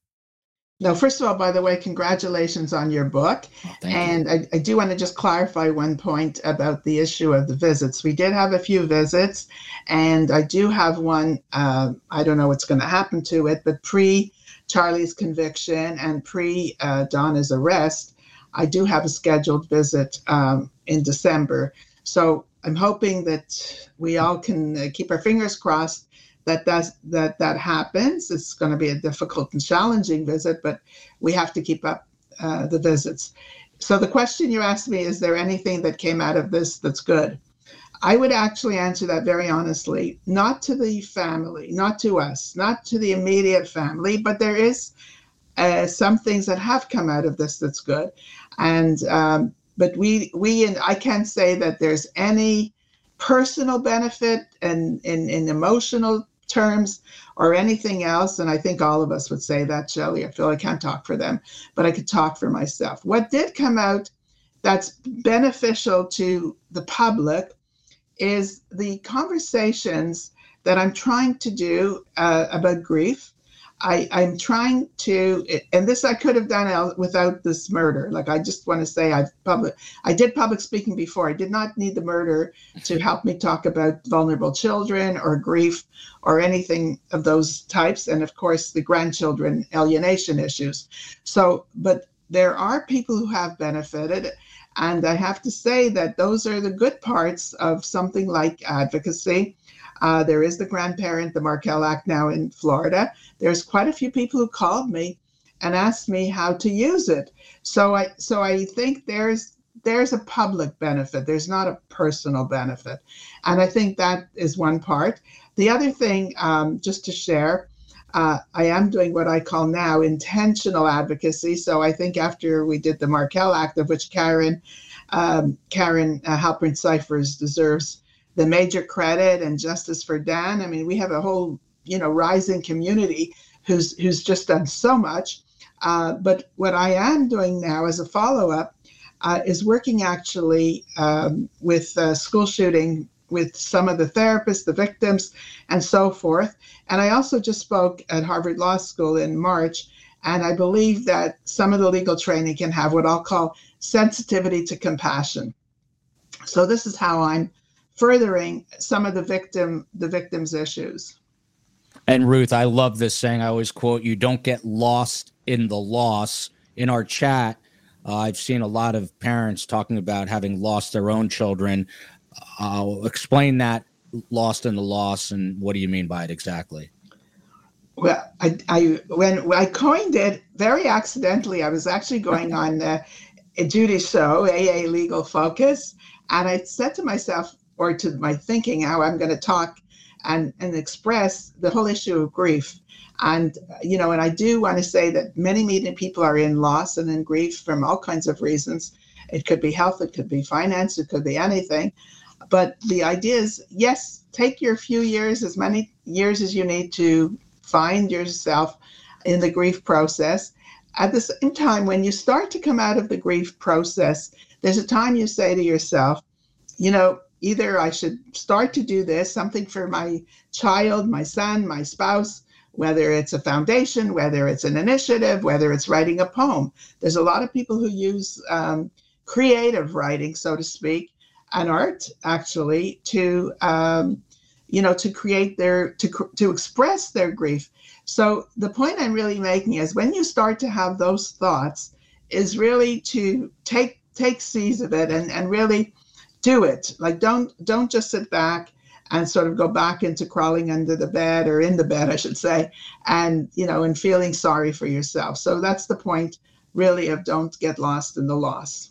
No, first of all, by the way, congratulations on your book. Oh, and I, I, do want to just clarify one point about the issue of the visits. We did have a few visits, and I do have one. Uh, I don't know what's going to happen to it, but pre Charlie's conviction and pre uh, Donna's arrest, I do have a scheduled visit um, in December. So I'm hoping that we all can uh, keep our fingers crossed that that that that happens. It's going to be a difficult and challenging visit, but we have to keep up uh, the visits. So the question you asked me is there anything that came out of this that's good? I would actually answer that very honestly, not to the family, not to us, not to the immediate family, but there is uh, some things that have come out of this that's good, and um, but we we and I can't say that there's any personal benefit and in, in emotional terms or anything else. And I think all of us would say that, Shelly. I feel I can't talk for them, but I could talk for myself. What did come out that's beneficial to the public is the conversations that I'm trying to do uh, about grief I, I'm trying to, and this I could have done without this murder. Like I just want to say, I've public, I did public speaking before. I did not need the murder to help me talk about vulnerable children or grief or anything of those types, and of course the grandchildren alienation issues. So, but there are people who have benefited, and I have to say that those are the good parts of something like advocacy uh, there is the grandparent, the Markel Act now in Florida. There's quite a few people who called me and asked me how to use it. So I so I think there's there's a public benefit. There's not a personal benefit, and I think that is one part. The other thing, um, just to share, uh, I am doing what I call now intentional advocacy. So I think after we did the Markel Act, of which Karen um, Karen uh, Halperin Cyphers deserves the major credit and justice for Dan. I mean, we have a whole you know rising community who's who's just done so much. Uh, but what I am doing now as a follow up uh, is working actually um, with uh, school shooting with some of the therapists, the victims, and so forth. And I also just spoke at Harvard Law School in March. And I believe that some of the legal training can have what I'll call sensitivity to compassion. So this is how I'm furthering some of the victim the victim's issues. And Ruth, I love this saying. I always quote you: "Don't get lost in the loss." In our chat, uh, I've seen a lot of parents talking about having lost their own children. I'll explain that lost in the loss and what do you mean by it exactly? Well, I, I when I coined it very accidentally, I was actually going on uh, Judy's show, AA Legal Focus, and I said to myself, or to my thinking how I'm going to talk and, and express the whole issue of grief. And, you know, and I do want to say that many, many people are in loss and in grief from all kinds of reasons. It could be health, it could be finance, it could be anything. But the idea is yes, take your few years, as many years as you need to find yourself in the grief process. At the same time, when you start to come out of the grief process, there's a time you say to yourself, you know, either I should start to do this, something for my child, my son, my spouse, whether it's a foundation, whether it's an initiative, whether it's writing a poem. There's a lot of people who use um, creative writing, so to speak, and art actually to, um, you know, to create their, to, to express their grief. So the point I'm really making is when you start to have those thoughts, is really to take take seize of it and, and really do it. Like don't don't just sit back and sort of go back into crawling under the bed or in the bed, I should say, and you know, and feeling sorry for yourself. So that's the point, really, of don't get lost in the loss.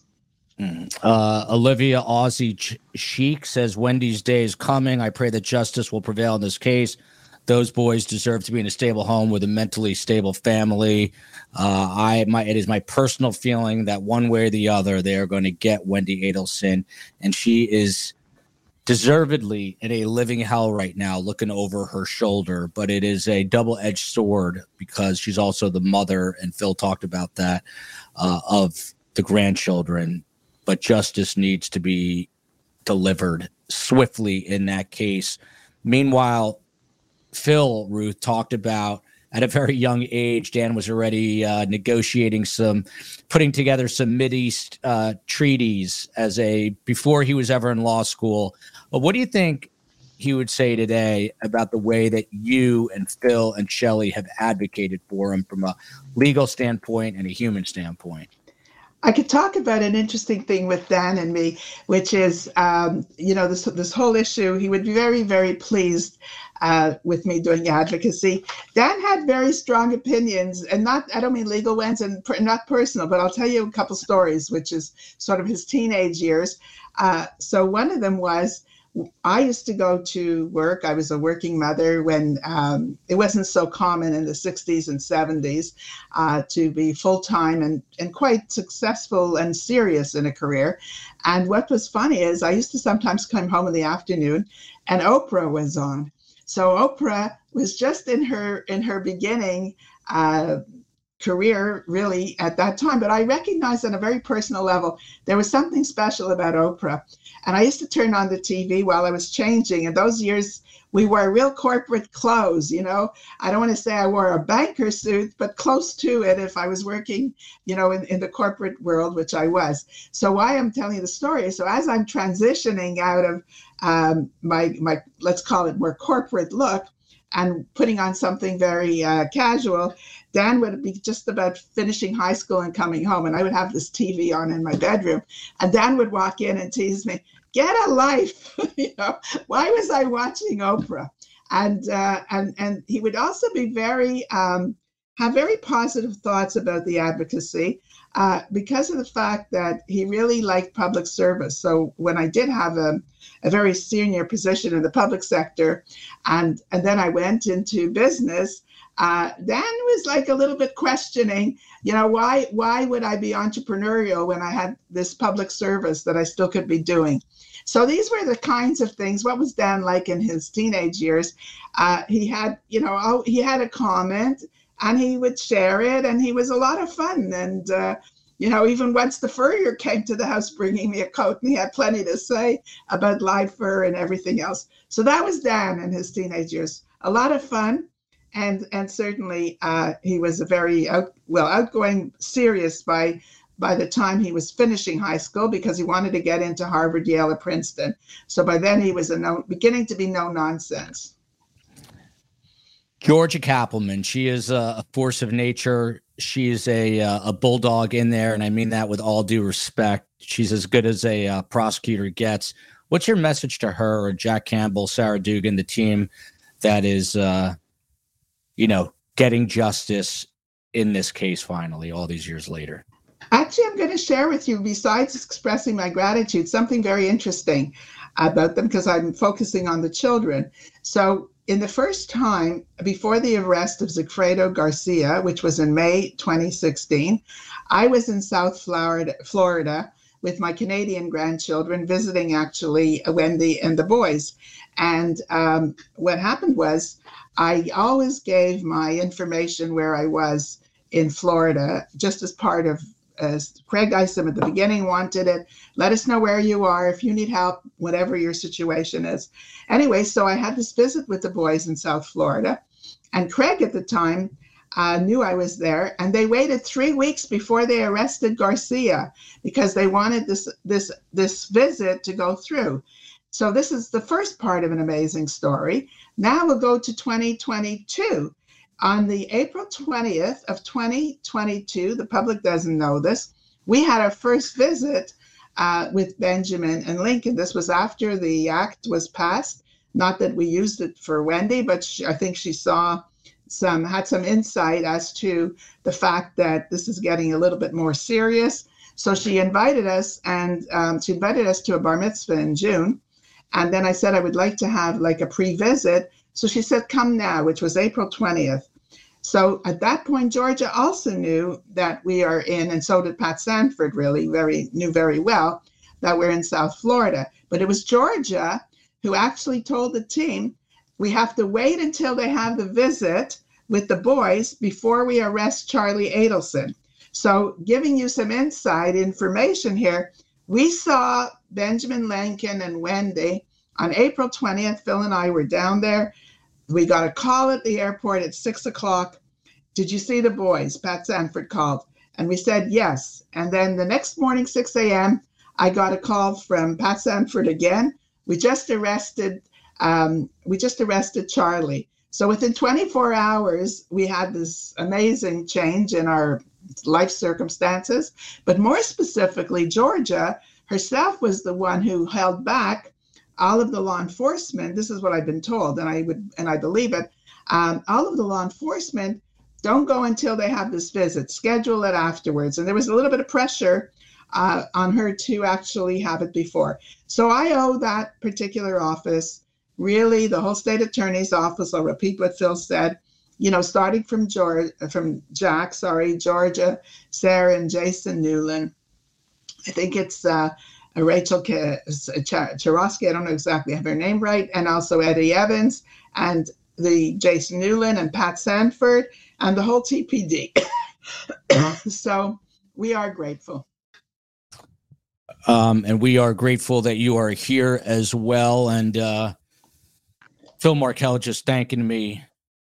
Uh, Olivia Aussie Sheik says Wendi's day is coming. I pray that justice will prevail in this case those boys deserve to be in a stable home with a mentally stable family. Uh, I my it is my personal feeling that one way or the other they are going to get Wendi Adelson, and she is deservedly in a living hell right now, looking over her shoulder. But it is a double edged sword because she's also the mother, and Phil talked about that, uh, of the grandchildren. But justice needs to be delivered swiftly in that case. Meanwhile, Phil Ruth talked about at a very young age, Dan was already uh, negotiating some, putting together some Mideast uh, treaties as a before he was ever in law school. But what do you think he would say today about the way that you and Phil and Shelly have advocated for him from a legal standpoint and a human standpoint? I could talk about an interesting thing with Dan and me, which is, um, you know, this this whole issue. He would be very, very pleased uh, with me doing advocacy. Dan had very strong opinions, and not I don't mean legal ones and per, not personal, but I'll tell you a couple stories, which is sort of his teenage years. Uh, so one of them was I used to go to work. I was a working mother when um, it wasn't so common in the 60s and 70s uh, to be full time and, and quite successful and serious in a career. And what was funny is I used to sometimes come home in the afternoon and Oprah was on. So Oprah was just in her in her beginning. Uh, career really at that time but i recognized on a very personal level there was something special about oprah and I used to turn on the TV while I was changing. And those years, we wore real corporate clothes, you know. I don't want to say I wore a banker suit, but close to it if I was working, you know, in, in the corporate world, which I was. So why I'm telling the story. So as I'm transitioning out of um, my my let's call it more corporate look and putting on something very uh, casual, Dan would be just about finishing high school and coming home, and I would have this TV on in my bedroom. And Dan would walk in and tease me, "Get a life!" you know, why was I watching Oprah? And uh, and and he would also be very um, have very positive thoughts about the advocacy uh, because of the fact that he really liked public service. So when I did have a, a very senior position in the public sector, and and then I went into business uh, Dan was like a little bit questioning, you know, why why would I be entrepreneurial when I had this public service that I still could be doing? So these were the kinds of things. What was Dan like in his teenage years? Uh, he had, you know, oh, he had a comment and he would share it, and he was a lot of fun. And uh, you know, even once the furrier came to the house bringing me a coat, and he had plenty to say about live fur and everything else. So that was Dan in his teenage years. A lot of fun and and certainly uh, he was a very out, well outgoing, serious by by the time he was finishing high school because he wanted to get into Harvard, Yale, or Princeton. So by then he was a no, beginning to be no nonsense. Georgia Cappleman, she is a force of nature. She's a uh, a bulldog in there, and I mean that with all due respect. She's as good as a uh, prosecutor gets. What's your message to her or Jack Campbell, Sarah Dugan, the team that is uh, you know, getting justice in this case finally, all these years later? Actually, I'm going to share with you, besides expressing my gratitude, something very interesting about them because I'm focusing on the children. So, in the first time before the arrest of Sigfredo Garcia, which was in May 2016, I was in South Florida, Florida with my Canadian grandchildren, visiting actually Wendi and the boys. And um, what happened was I always gave my information where I was in Florida, just as part of as Craig Isom at the beginning wanted it. Let us know where you are if you need help, whatever your situation is. Anyway, so I had this visit with the boys in South Florida, and Craig at the time uh, knew I was there, and they waited three weeks before they arrested Garcia because they wanted this this this visit to go through. So this is the first part of an amazing story. Now we'll go to 2022. On the April 20th of 2022, the public doesn't know this, we had our first visit uh, with Benjamin and Lincoln. This was after the act was passed. Not that we used it for Wendi, but she, I think she saw some, had some insight as to the fact that this is getting a little bit more serious. So she invited us, and um, she invited us to a bar mitzvah in June. And then I said I would like to have like a pre visit. So she said, come now, which was April 20th. So at that point, Georgia also knew that we are in, and so did Pat Sanford, really, very knew very well that we're in South Florida. But it was Georgia who actually told the team, we have to wait until they have the visit with the boys before we arrest Charlie Adelson. So, giving you some inside information here, we saw Benjamin Lincoln and Wendi on April 20th. Phil and I were down there. We got a call at the airport at six o'clock. Did you see the boys? Pat Sanford called. And we said yes. And then the next morning, 6 a.m., I got a call from Pat Sanford again. We just arrested um, we just arrested Charlie. So within 24 hours, we had this amazing change in our life circumstances. But more specifically, Georgia herself was the one who held back all of the law enforcement. This is what I've been told, and I would and I believe it. Um, all of the law enforcement don't go until they have this visit. Schedule it afterwards. And there was a little bit of pressure uh, on her to actually have it before. So I owe that particular office, really, the whole state attorney's office. I'll repeat what Phil said. You know, starting from George, from Jack, sorry, Georgia, Sarah, and Jason Newlin. I think it's uh, Rachel Charosky. I don't know exactly have her name right, and also Eddie Evans and the Jason Newlin and Pat Sanford and the whole TPD. so we are grateful. Um, and we are grateful that you are here as well. And uh, Phil Markel just thanking me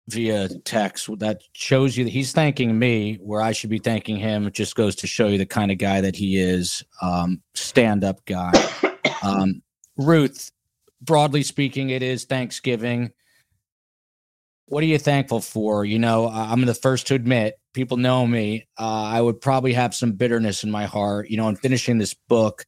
via text. That shows you that he's thanking me where I should be thanking him. It just goes to show you the kind of guy that he is. Um, stand up guy. Um, Ruth, broadly speaking, it is Thanksgiving what are you thankful for? You know, I'm the first to admit, people know me. Uh, I would probably have some bitterness in my heart. You know, in finishing this book,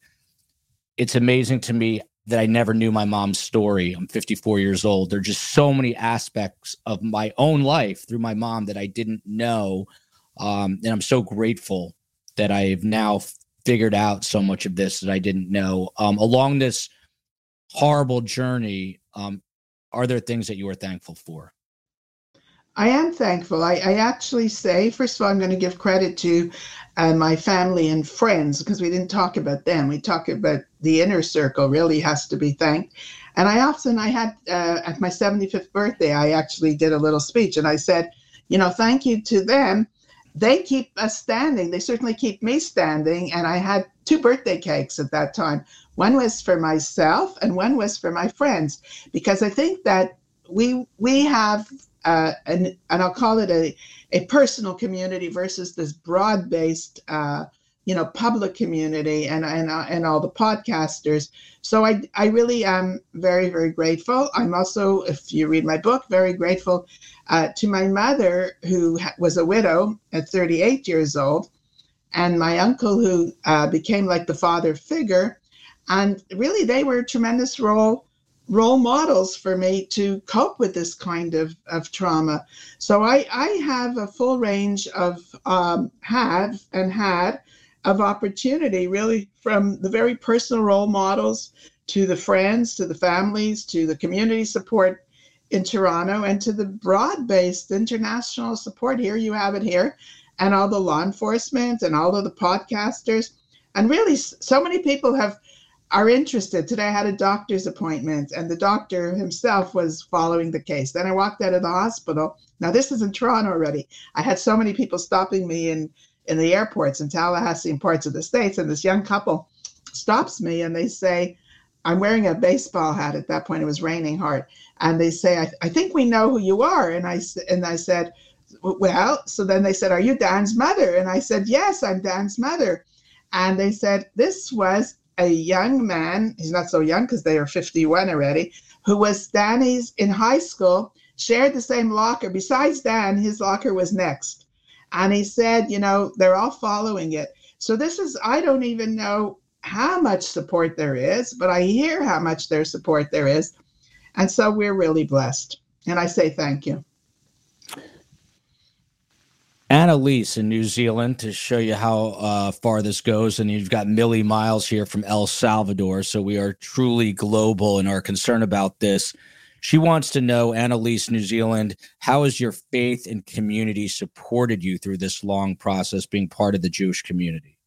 it's amazing to me that I never knew my mom's story. I'm 54 years old. There are just so many aspects of my own life through my mom that I didn't know. Um, and I'm so grateful that I've now figured out so much of this that I didn't know. Um, along this horrible journey, um, are there things that you are thankful for? I am thankful. I, I, actually say, first of all, I'm going to give credit to uh, my family and friends because we didn't talk about them. We talk about the inner circle, really has to be thanked. And I often, I had uh, at my 75th birthday, I actually did a little speech and I said, you know, thank you to them. They keep us standing. They certainly keep me standing. And I had two birthday cakes at that time. One was for myself and one was for my friends because I think that we we have uh, and and I'll call it a a personal community versus this broad based uh, you know public community and and uh, and all the podcasters. So I I really am very very grateful. I'm also, if you read my book, very grateful uh, to my mother who was a widow at 38 years old, and my uncle who uh, became like the father figure, and really they were a tremendous role role models for me to cope with this kind of, of trauma. So I, I have a full range of um, have and had of opportunity, really from the very personal role models to the friends, to the families, to the community support in Toronto, and to the broad based international support. Here you have it here, and all the law enforcement and all of the podcasters. And really, so many people have are interested. Today I had a doctor's appointment and the doctor himself was following the case. Then I walked out of the hospital. Now this is in Toronto already. I had so many people stopping me in in the airports in Tallahassee and parts of the states and this young couple stops me and they say I'm wearing a baseball hat at that point it was raining hard and they say I, I think we know who you are and I and I said well so then they said are you Dan's mother and I said yes I'm Dan's mother and they said this was a young man, he's not so young because they are 51 already, who was Danny's in high school, shared the same locker. Besides Dan, his locker was next. And he said, you know, they're all following it. So this is, I don't even know how much support there is, but I hear how much their support there is. And so we're really blessed. And I say thank you. Annalise in New Zealand to show you how uh, far this goes. And you've got Millie Miles here from El Salvador. So we are truly global in our concern about this. She wants to know, Annalise, New Zealand, how has your faith and community supported you through this long process being part of the Jewish community?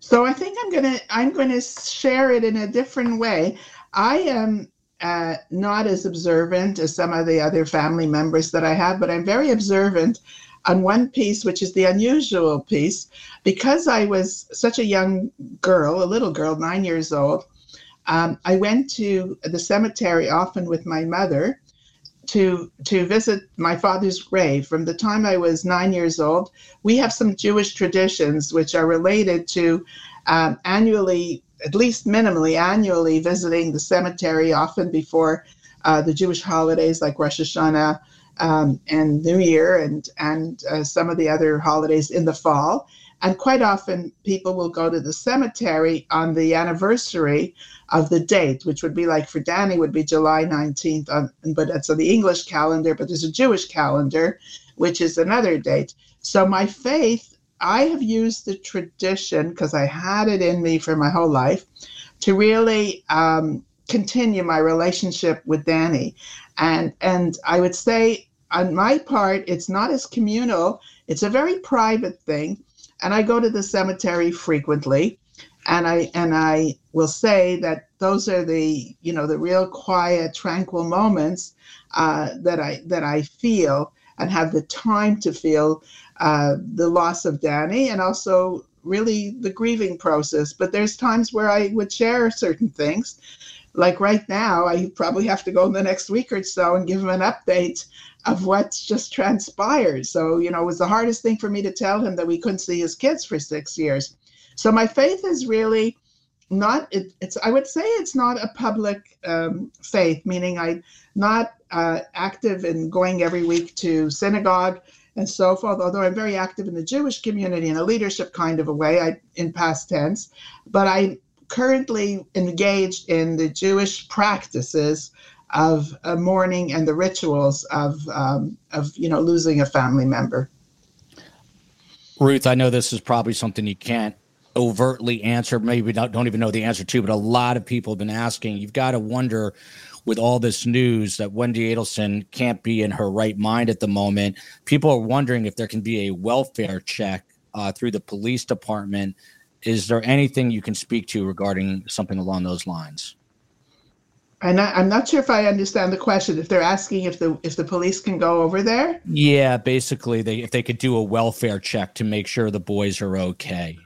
So I think I'm gonna I'm gonna share it in a different way. I am uh, not as observant as some of the other family members that I have, but I'm very observant on one piece, which is the unusual piece. Because I was such a young girl, a little girl, nine years old, um, I went to the cemetery often with my mother to to visit my father's grave from the time I was nine years old. We have some Jewish traditions which are related to um, annually, at least minimally annually, visiting the cemetery often before uh, the Jewish holidays like Rosh Hashanah um, and New Year and and uh, some of the other holidays in the fall. And quite often, people will go to the cemetery on the anniversary of the date, which would be like for Danny would be July 19th, on, but that's on the English calendar. But there's a Jewish calendar, which is another date. So my faith, I have used the tradition because I had it in me for my whole life to really um, continue my relationship with Danny, and and I would say on my part, it's not as communal. It's a very private thing and I go to the cemetery frequently, and I and I will say that those are the you know the real quiet, tranquil moments uh, that I that I feel and have the time to feel uh, the loss of Danny, and also really the grieving process. But there's times where I would share certain things. Like right now, I probably have to go in the next week or so and give him an update of what's just transpired. So, you know, it was the hardest thing for me to tell him that we couldn't see his kids for six years. So my faith is really not it, it's i would say it's not a public um, faith meaning i'm not uh, active in going every week to synagogue and so forth although i'm very active in the jewish community in a leadership kind of a way I, in past tense but i'm currently engaged in the jewish practices of a mourning and the rituals of um, of you know losing a family member. Ruth, I know this is probably something you can't overtly answer, maybe don't, don't even know the answer to, but a lot of people have been asking. You've got to wonder with all this news that Wendi Adelson can't be in her right mind at the moment. People are wondering if there can be a welfare check uh, through the police department. Is there anything you can speak to regarding something along those lines? I'm not, I'm not sure if I understand the question. If they're asking if the if the police can go over there, yeah, basically, they if they could do a welfare check to make sure the boys are okay.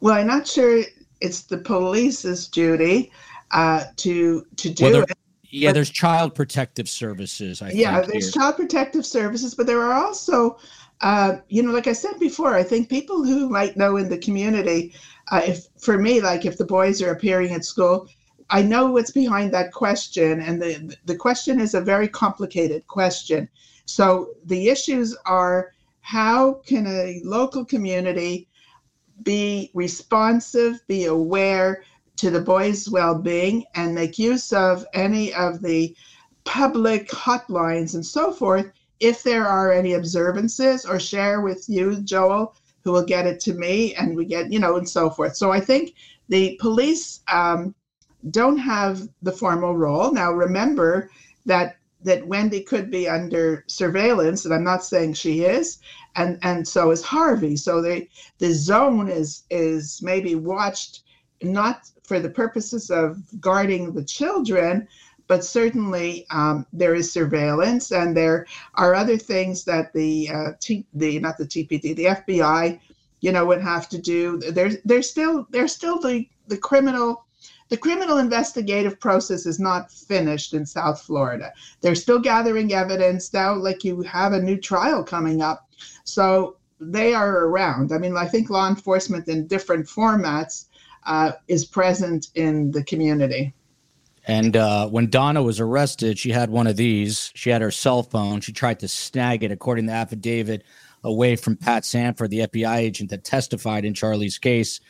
Well, I'm not sure it's the police's duty uh, to to do well, it. Yeah, there's child protective services. I yeah, there's here. child protective services, but there are also, uh, you know, like I said before, I think people who might know in the community, uh, if for me, like if the boys are appearing at school, I know what's behind that question, and the the question is a very complicated question. So the issues are how can a local community be responsive, be aware to the boys' well-being, and make use of any of the public hotlines and so forth if there are any observances, or share with you, Joel, who will get it to me, and we get you know, and so forth. So I think the police. Um, don't have the formal role. Now, remember that that Wendi could be under surveillance, and I'm not saying she is, and and so is Harvey. So the the zone is is maybe watched not for the purposes of guarding the children, but certainly um, there is surveillance, and there are other things that the uh, T, the not the TPD, the FBI, you know, would have to do. There's there's still there's still the the criminal the criminal investigative process is not finished in South Florida. They're still gathering evidence now, like you have a new trial coming up. So they are around. I mean, I think law enforcement in different formats uh, is present in the community. And uh, when Donna was arrested, she had one of these. She had her cell phone. She tried to snag it, according to the affidavit, away from Pat Sanford, the FBI agent that testified in Charlie's case.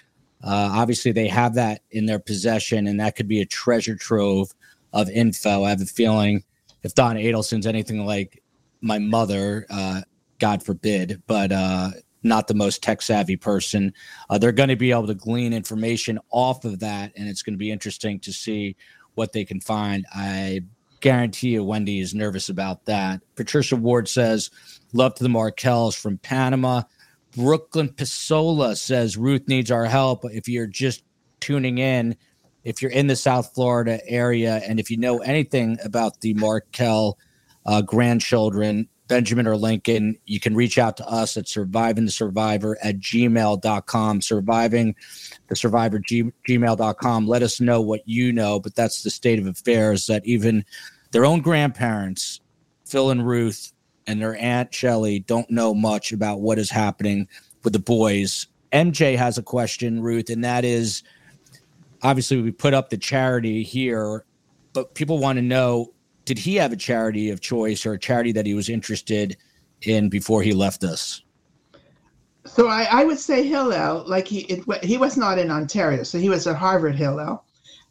Uh, obviously, they have that in their possession, and that could be a treasure trove of info. I have a feeling if Don Adelson's anything like my mother, uh, God forbid, but uh, not the most tech savvy person, uh, they're going to be able to glean information off of that, and it's going to be interesting to see what they can find. I guarantee you, Wendi is nervous about that. Patricia Ward says, "Love to the Markels from Panama." Brooklyn Pisola says Ruth needs our help. If you're just tuning in, if you're in the South Florida area and if you know anything about the Markel uh, grandchildren, Benjamin or Lincoln, you can reach out to us at surviving the survivor at gmail.com. Surviving the survivor g- gmail.com. Let us know what you know, but that's the state of affairs that even their own grandparents, Phil and Ruth, and their aunt Shelly don't know much about what is happening with the boys. MJ has a question, Ruth, and that is obviously we put up the charity here, but people want to know did he have a charity of choice or a charity that he was interested in before he left us? So I, I would say Hillel, like he it, he was not in Ontario, so he was at Harvard Hillel.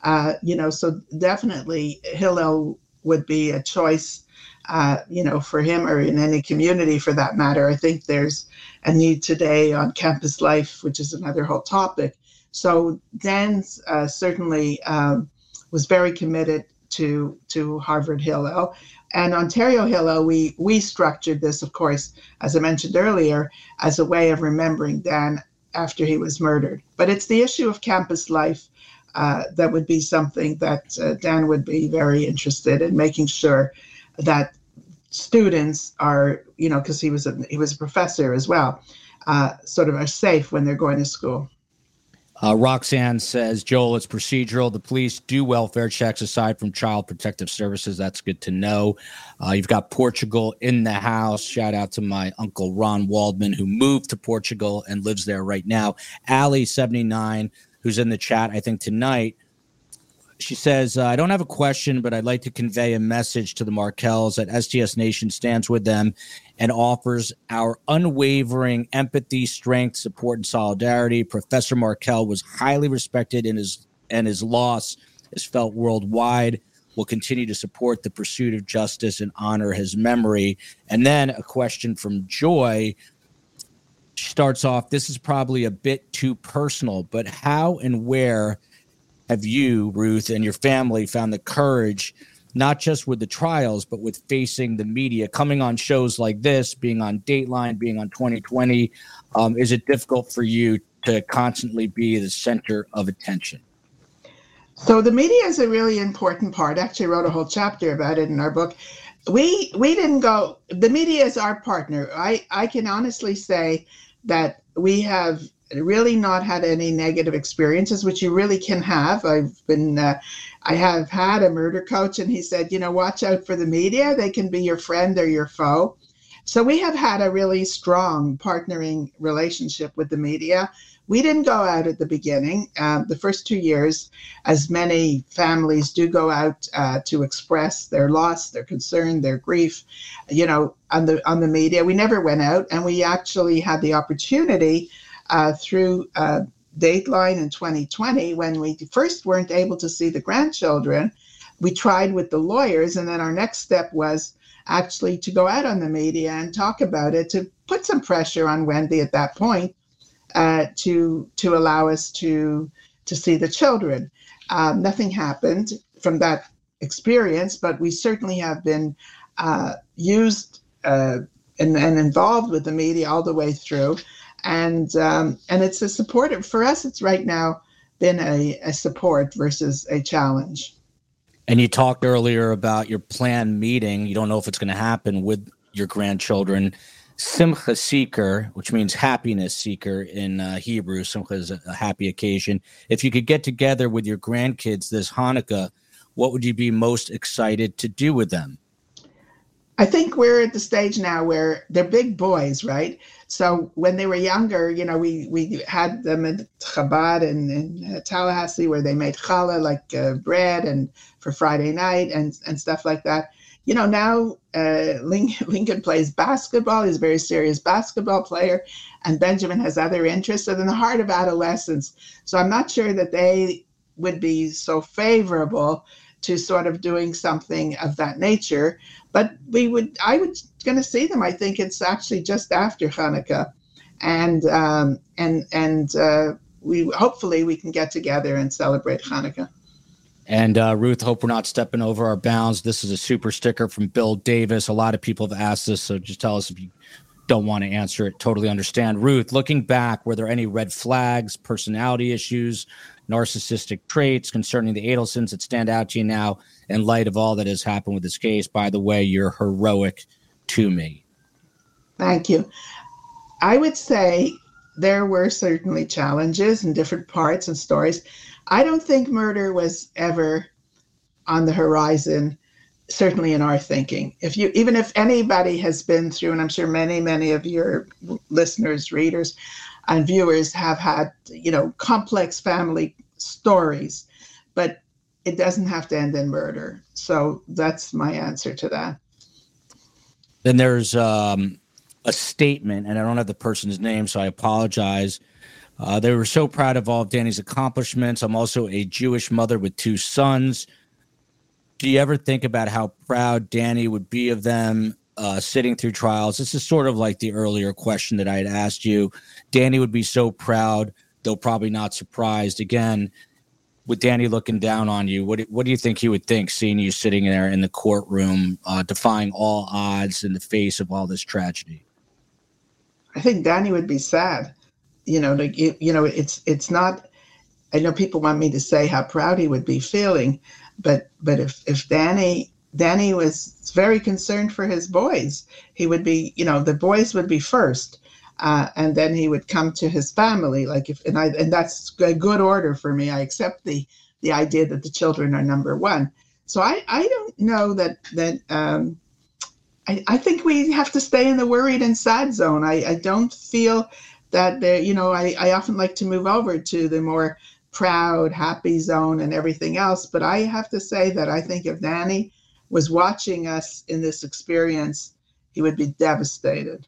Uh, you know, so definitely Hillel would be a choice, uh, you know, for him or in any community for that matter. I think there's a need today on campus life, which is another whole topic. So Dan uh, certainly um, was very committed to to Harvard Hillel. And Ontario Hillel, we we structured this, of course, as I mentioned earlier, as a way of remembering Dan after he was murdered. But it's the issue of campus life uh, that would be something that uh, Dan would be very interested in making sure that students are, you know, because he was a he was a professor as well, uh, sort of are safe when they're going to school. Uh, Roxanne says, Joel, it's procedural. The police do welfare checks aside from child protective services. That's good to know. Uh, you've got Portugal in the house. Shout out to my uncle Ron Waldman, who moved to Portugal and lives there right now. Ali79, who's in the chat, I think tonight, she says, uh, I don't have a question, but I'd like to convey a message to the Markels that STS Nation stands with them and offers our unwavering empathy, strength, support, and solidarity. Professor Markel was highly respected in his and his loss is felt worldwide. We'll continue to support the pursuit of justice and honor his memory. And then a question from Joy starts off this is probably a bit too personal, but how and where have you, Ruth, and your family found the courage, not just with the trials, but with facing the media, coming on shows like this, being on Dateline, being on 2020? Um, is it difficult for you to constantly be the center of attention? So the media is a really important part. I Actually, wrote a whole chapter about it in our book. We we didn't go. The media is our partner. I I can honestly say that we have really not had any negative experiences, which you really can have. I've been, uh, I have had a murder coach, and he said, you know, watch out for the media. They can be your friend or your foe. So we have had a really strong partnering relationship with the media. We didn't go out at the beginning. Uh, the first two years, as many families do go out uh, to express their loss, their concern, their grief, you know, on the on the media. We never went out, and we actually had the opportunity uh, through uh, Dateline in 2020 when we first weren't able to see the grandchildren. We tried with the lawyers, and then our next step was actually to go out on the media and talk about it to put some pressure on Wendi at that point uh, to to allow us to to see the children. Um, nothing happened from that experience, but we certainly have been uh, used uh, and, and involved with the media all the way through and um, and it's a supportive for us. It's right now been a, a support versus a challenge. And you talked earlier about your planned meeting. You don't know if it's going to happen with your grandchildren. Simcha Seeker, which means happiness seeker in uh, Hebrew. Simcha is a, a happy occasion. If you could get together with your grandkids this Hanukkah, what would you be most excited to do with them? I think we're at the stage now where they're big boys, right? So when they were younger, you know, we we had them at Chabad and in Tallahassee where they made challah like uh, bread and for Friday night and and stuff like that. You know, now uh, Lincoln, plays basketball. He's a very serious basketball player, and Benjamin has other interests. And in the heart of adolescence, so I'm not sure that they would be so favorable to sort of doing something of that nature. But we would, I was going to see them. I think it's actually just after Hanukkah, and um, and and uh, we hopefully we can get together and celebrate Hanukkah. And uh, Ruth, hope we're not stepping over our bounds. This is a super sticker from Bill Davis. A lot of people have asked this, so just tell us if you don't want to answer it. Totally understand. Ruth, looking back, were there any red flags, personality issues, narcissistic traits concerning the Adelsons that stand out to you now in light of all that has happened with this case? By the way, you're heroic to me. Thank you. I would say there were certainly challenges in different parts and stories. I don't think murder was ever on the horizon certainly in our thinking. If you, even if anybody has been through, and I'm sure many, many of your listeners, readers, and viewers have had, you know, complex family stories, but it doesn't have to end in murder. So that's my answer to that. Then there's um, a statement, and I don't have the person's name, so I apologize. Uh, they were so proud of all of Danny's accomplishments. I'm also a Jewish mother with two sons do you ever think about how proud Danny would be of them uh, sitting through trials? This is sort of like the earlier question that I had asked you. Danny would be so proud, though probably not surprised. Again, with Danny looking down on you, what what do you think he would think seeing you sitting there in the courtroom, uh, defying all odds in the face of all this tragedy? I think Danny would be sad. You know, like you know, it's it's not. I know people want me to say how proud he would be feeling, but but if if Danny Danny was very concerned for his boys, he would be you know the boys would be first. Uh, and then he would come to his family like if and I and that's a good order for me. I accept the the idea that the children are number one. So I I don't know that that um, I, I think we have to stay in the worried and sad zone. I, I don't feel that there, you know, I, I often like to move over to the more proud, happy zone and everything else. But I have to say that I think of Danny was watching us in this experience, he would be devastated.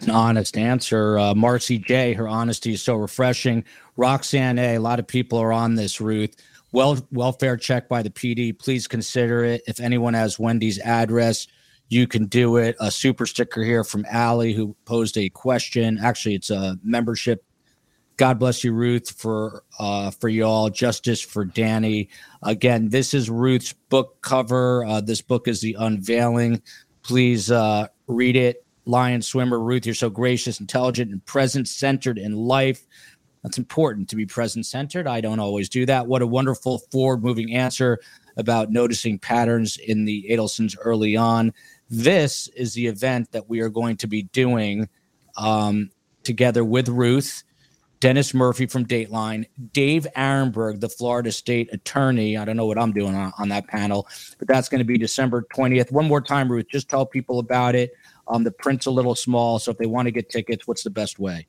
An honest answer. Uh, Marcy J, her honesty is so refreshing. Roxanne A, a lot of people are on this, Ruth. Well, welfare check by the PD. Please consider it. If anyone has Wendi's address, you can do it. A super sticker here from Allie who posed a question. Actually, it's a membership God bless you, Ruth, for uh, for y'all. Justice for Danny. Again, this is Ruth's book cover. Uh, this book is the unveiling. Please uh, read it. Lion swimmer Ruth, you're so gracious, intelligent, and present centered in life. That's important to be present centered. I don't always do that. What a wonderful forward moving answer about noticing patterns in the Adelsons early on. This is the event that we are going to be doing um, together with Ruth Dennis Murphy from Dateline, Dave Aronberg, the Florida State Attorney. I don't know what I'm doing on, on that panel, but that's going to be December 20th. One more time, Ruth, just tell people about it. Um, the print's a little small, so if they want to get tickets, what's the best way?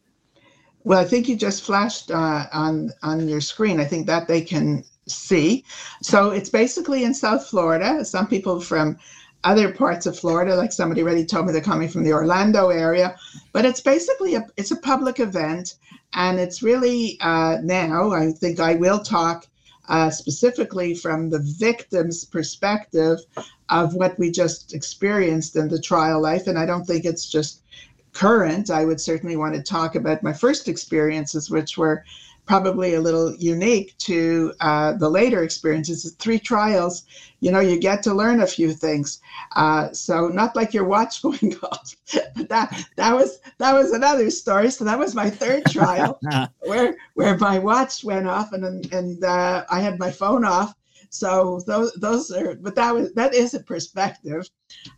Well, I think you just flashed uh, on on your screen. I think that they can see. So it's basically in South Florida. Some people from other parts of Florida, like somebody already told me they're coming from the Orlando area, but it's basically a it's a public event. And it's really uh, now, I think I will talk uh, specifically from the victim's perspective of what we just experienced in the trial life. And I don't think it's just current. I would certainly want to talk about my first experiences, which were probably a little unique to uh, the later experiences. Three trials, you know, you get to learn a few things. Uh, so not like your watch going off. that that was that was another story. So that was my third trial, where where my watch went off and and uh, I had my phone off. So those those are, but that was that is a perspective.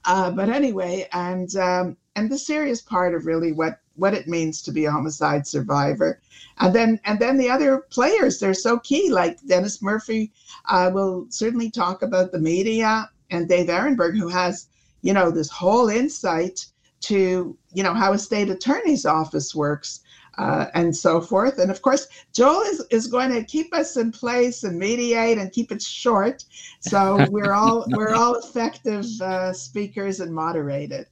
Uh, but anyway, and um, and the serious part of really what what it means to be a homicide survivor. And then and then the other players they're so key like dennis murphy uh, will certainly talk about the media and dave aronberg who has you know this whole insight to you know how a state attorney's office works uh, and so forth. And of course joel is, is going to keep us in place and mediate and keep it short. So we're all we're all effective uh, speakers and moderated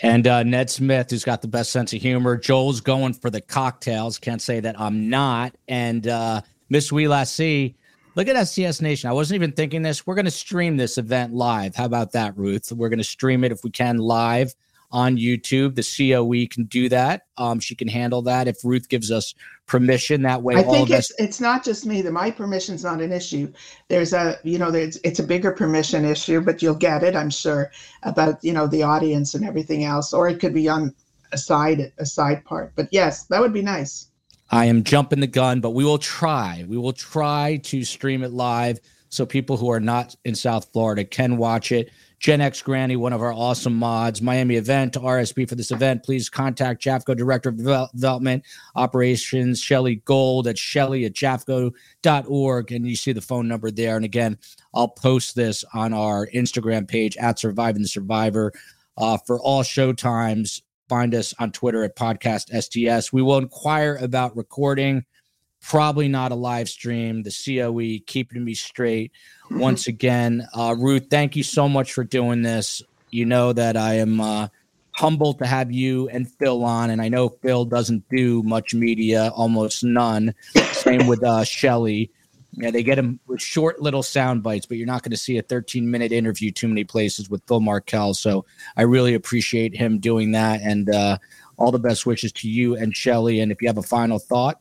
and uh, Ned Smith, who's got the best sense of humor. Joel's going for the cocktails. Can't say that I'm not. And uh, Miss We Lassie, look at STS Nation. I wasn't even thinking this. We're going to stream this event live. How about that, Ruth? We're going to stream it if we can live on YouTube. The COE can do that. Um, she can handle that if Ruth gives us permission that way i think it's us- it's not just me the my permission's not an issue. There's a you know there's it's a bigger permission issue but you'll get it i'm sure about you know the audience and everything else or it could be on a side a side part. But yes that would be nice. I am jumping the gun but we will try. We will try to stream it live so people who are not in south florida can watch it Gen X Granny, one of our awesome mods, Miami event, RSP for this event. Please contact Jafco Director of Development Operations, Shelly Gold at Shelly at Jafco.org. And you see the phone number there. And again, I'll post this on our Instagram page at Surviving the Survivor. Uh, for all show times, find us on Twitter at Podcast STS. We will inquire about recording probably not a live stream. The COE keeping me straight. Once again, uh, Ruth, thank you so much for doing this. You know that I am uh, humbled to have you and Phil on, and I know Phil doesn't do much media, almost none. Same with uh, Shelly. Yeah, they get him with short little sound bites, but you're not going to see a 13 minute interview too many places with Phil Markel. So I really appreciate him doing that, and uh, all the best wishes to you and Shelly. And if you have a final thought,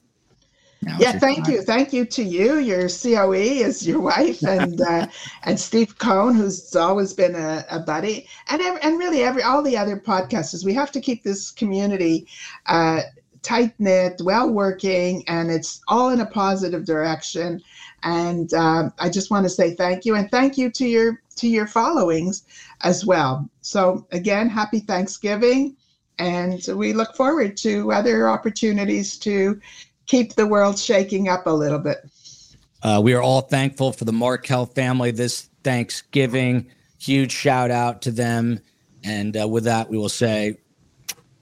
now yeah, thank time. you, thank you to you. Your COE is your wife, and uh, and Steve Cohn, who's always been a, a buddy, and and really every all the other podcasters. We have to keep this community uh, tight knit, well working, and it's all in a positive direction. And um, I just want to say thank you, and thank you to your to your followings as well. So again, happy Thanksgiving, and we look forward to other opportunities to keep the world shaking up a little bit. Uh, we are all thankful for the Markel family this Thanksgiving. Huge shout out to them. And uh, with that, we will say,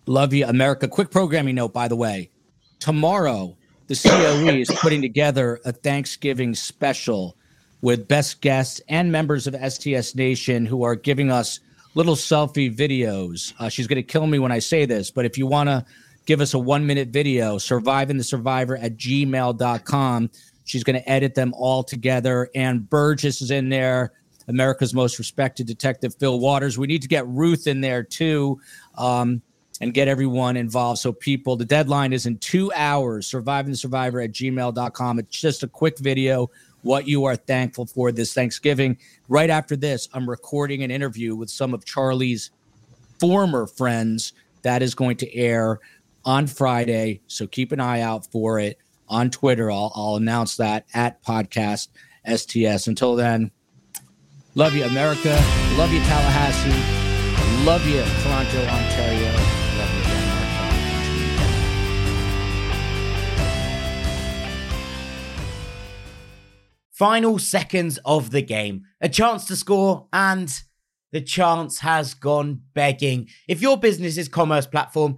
Love you, America. Quick programming note, by the way. Tomorrow, the COE is putting together a Thanksgiving special with best guests and members of STS Nation who are giving us little selfie videos. Uh, she's going to kill me when I say this, but if you want to give us a one minute video, surviving the survivor at gmail.com. She's going to edit them all together. And Burgess is in there, America's most respected detective, Phil Waters. We need to get Ruth in there too. Um, and get everyone involved. So, people, the deadline is in two hours. Surviving the Survivor at gmail.com. It's just a quick video, what you are thankful for this Thanksgiving. Right after this, I'm recording an interview with some of Charlie's former friends. That is going to air on Friday. So keep an eye out for it on Twitter. I'll, I'll announce that at podcast STS. Until then, love you, America. Love you, Tallahassee. Love you, Toronto, Ontario. Love you, Final seconds of the game. A chance to score and the chance has gone begging. If your business's commerce platform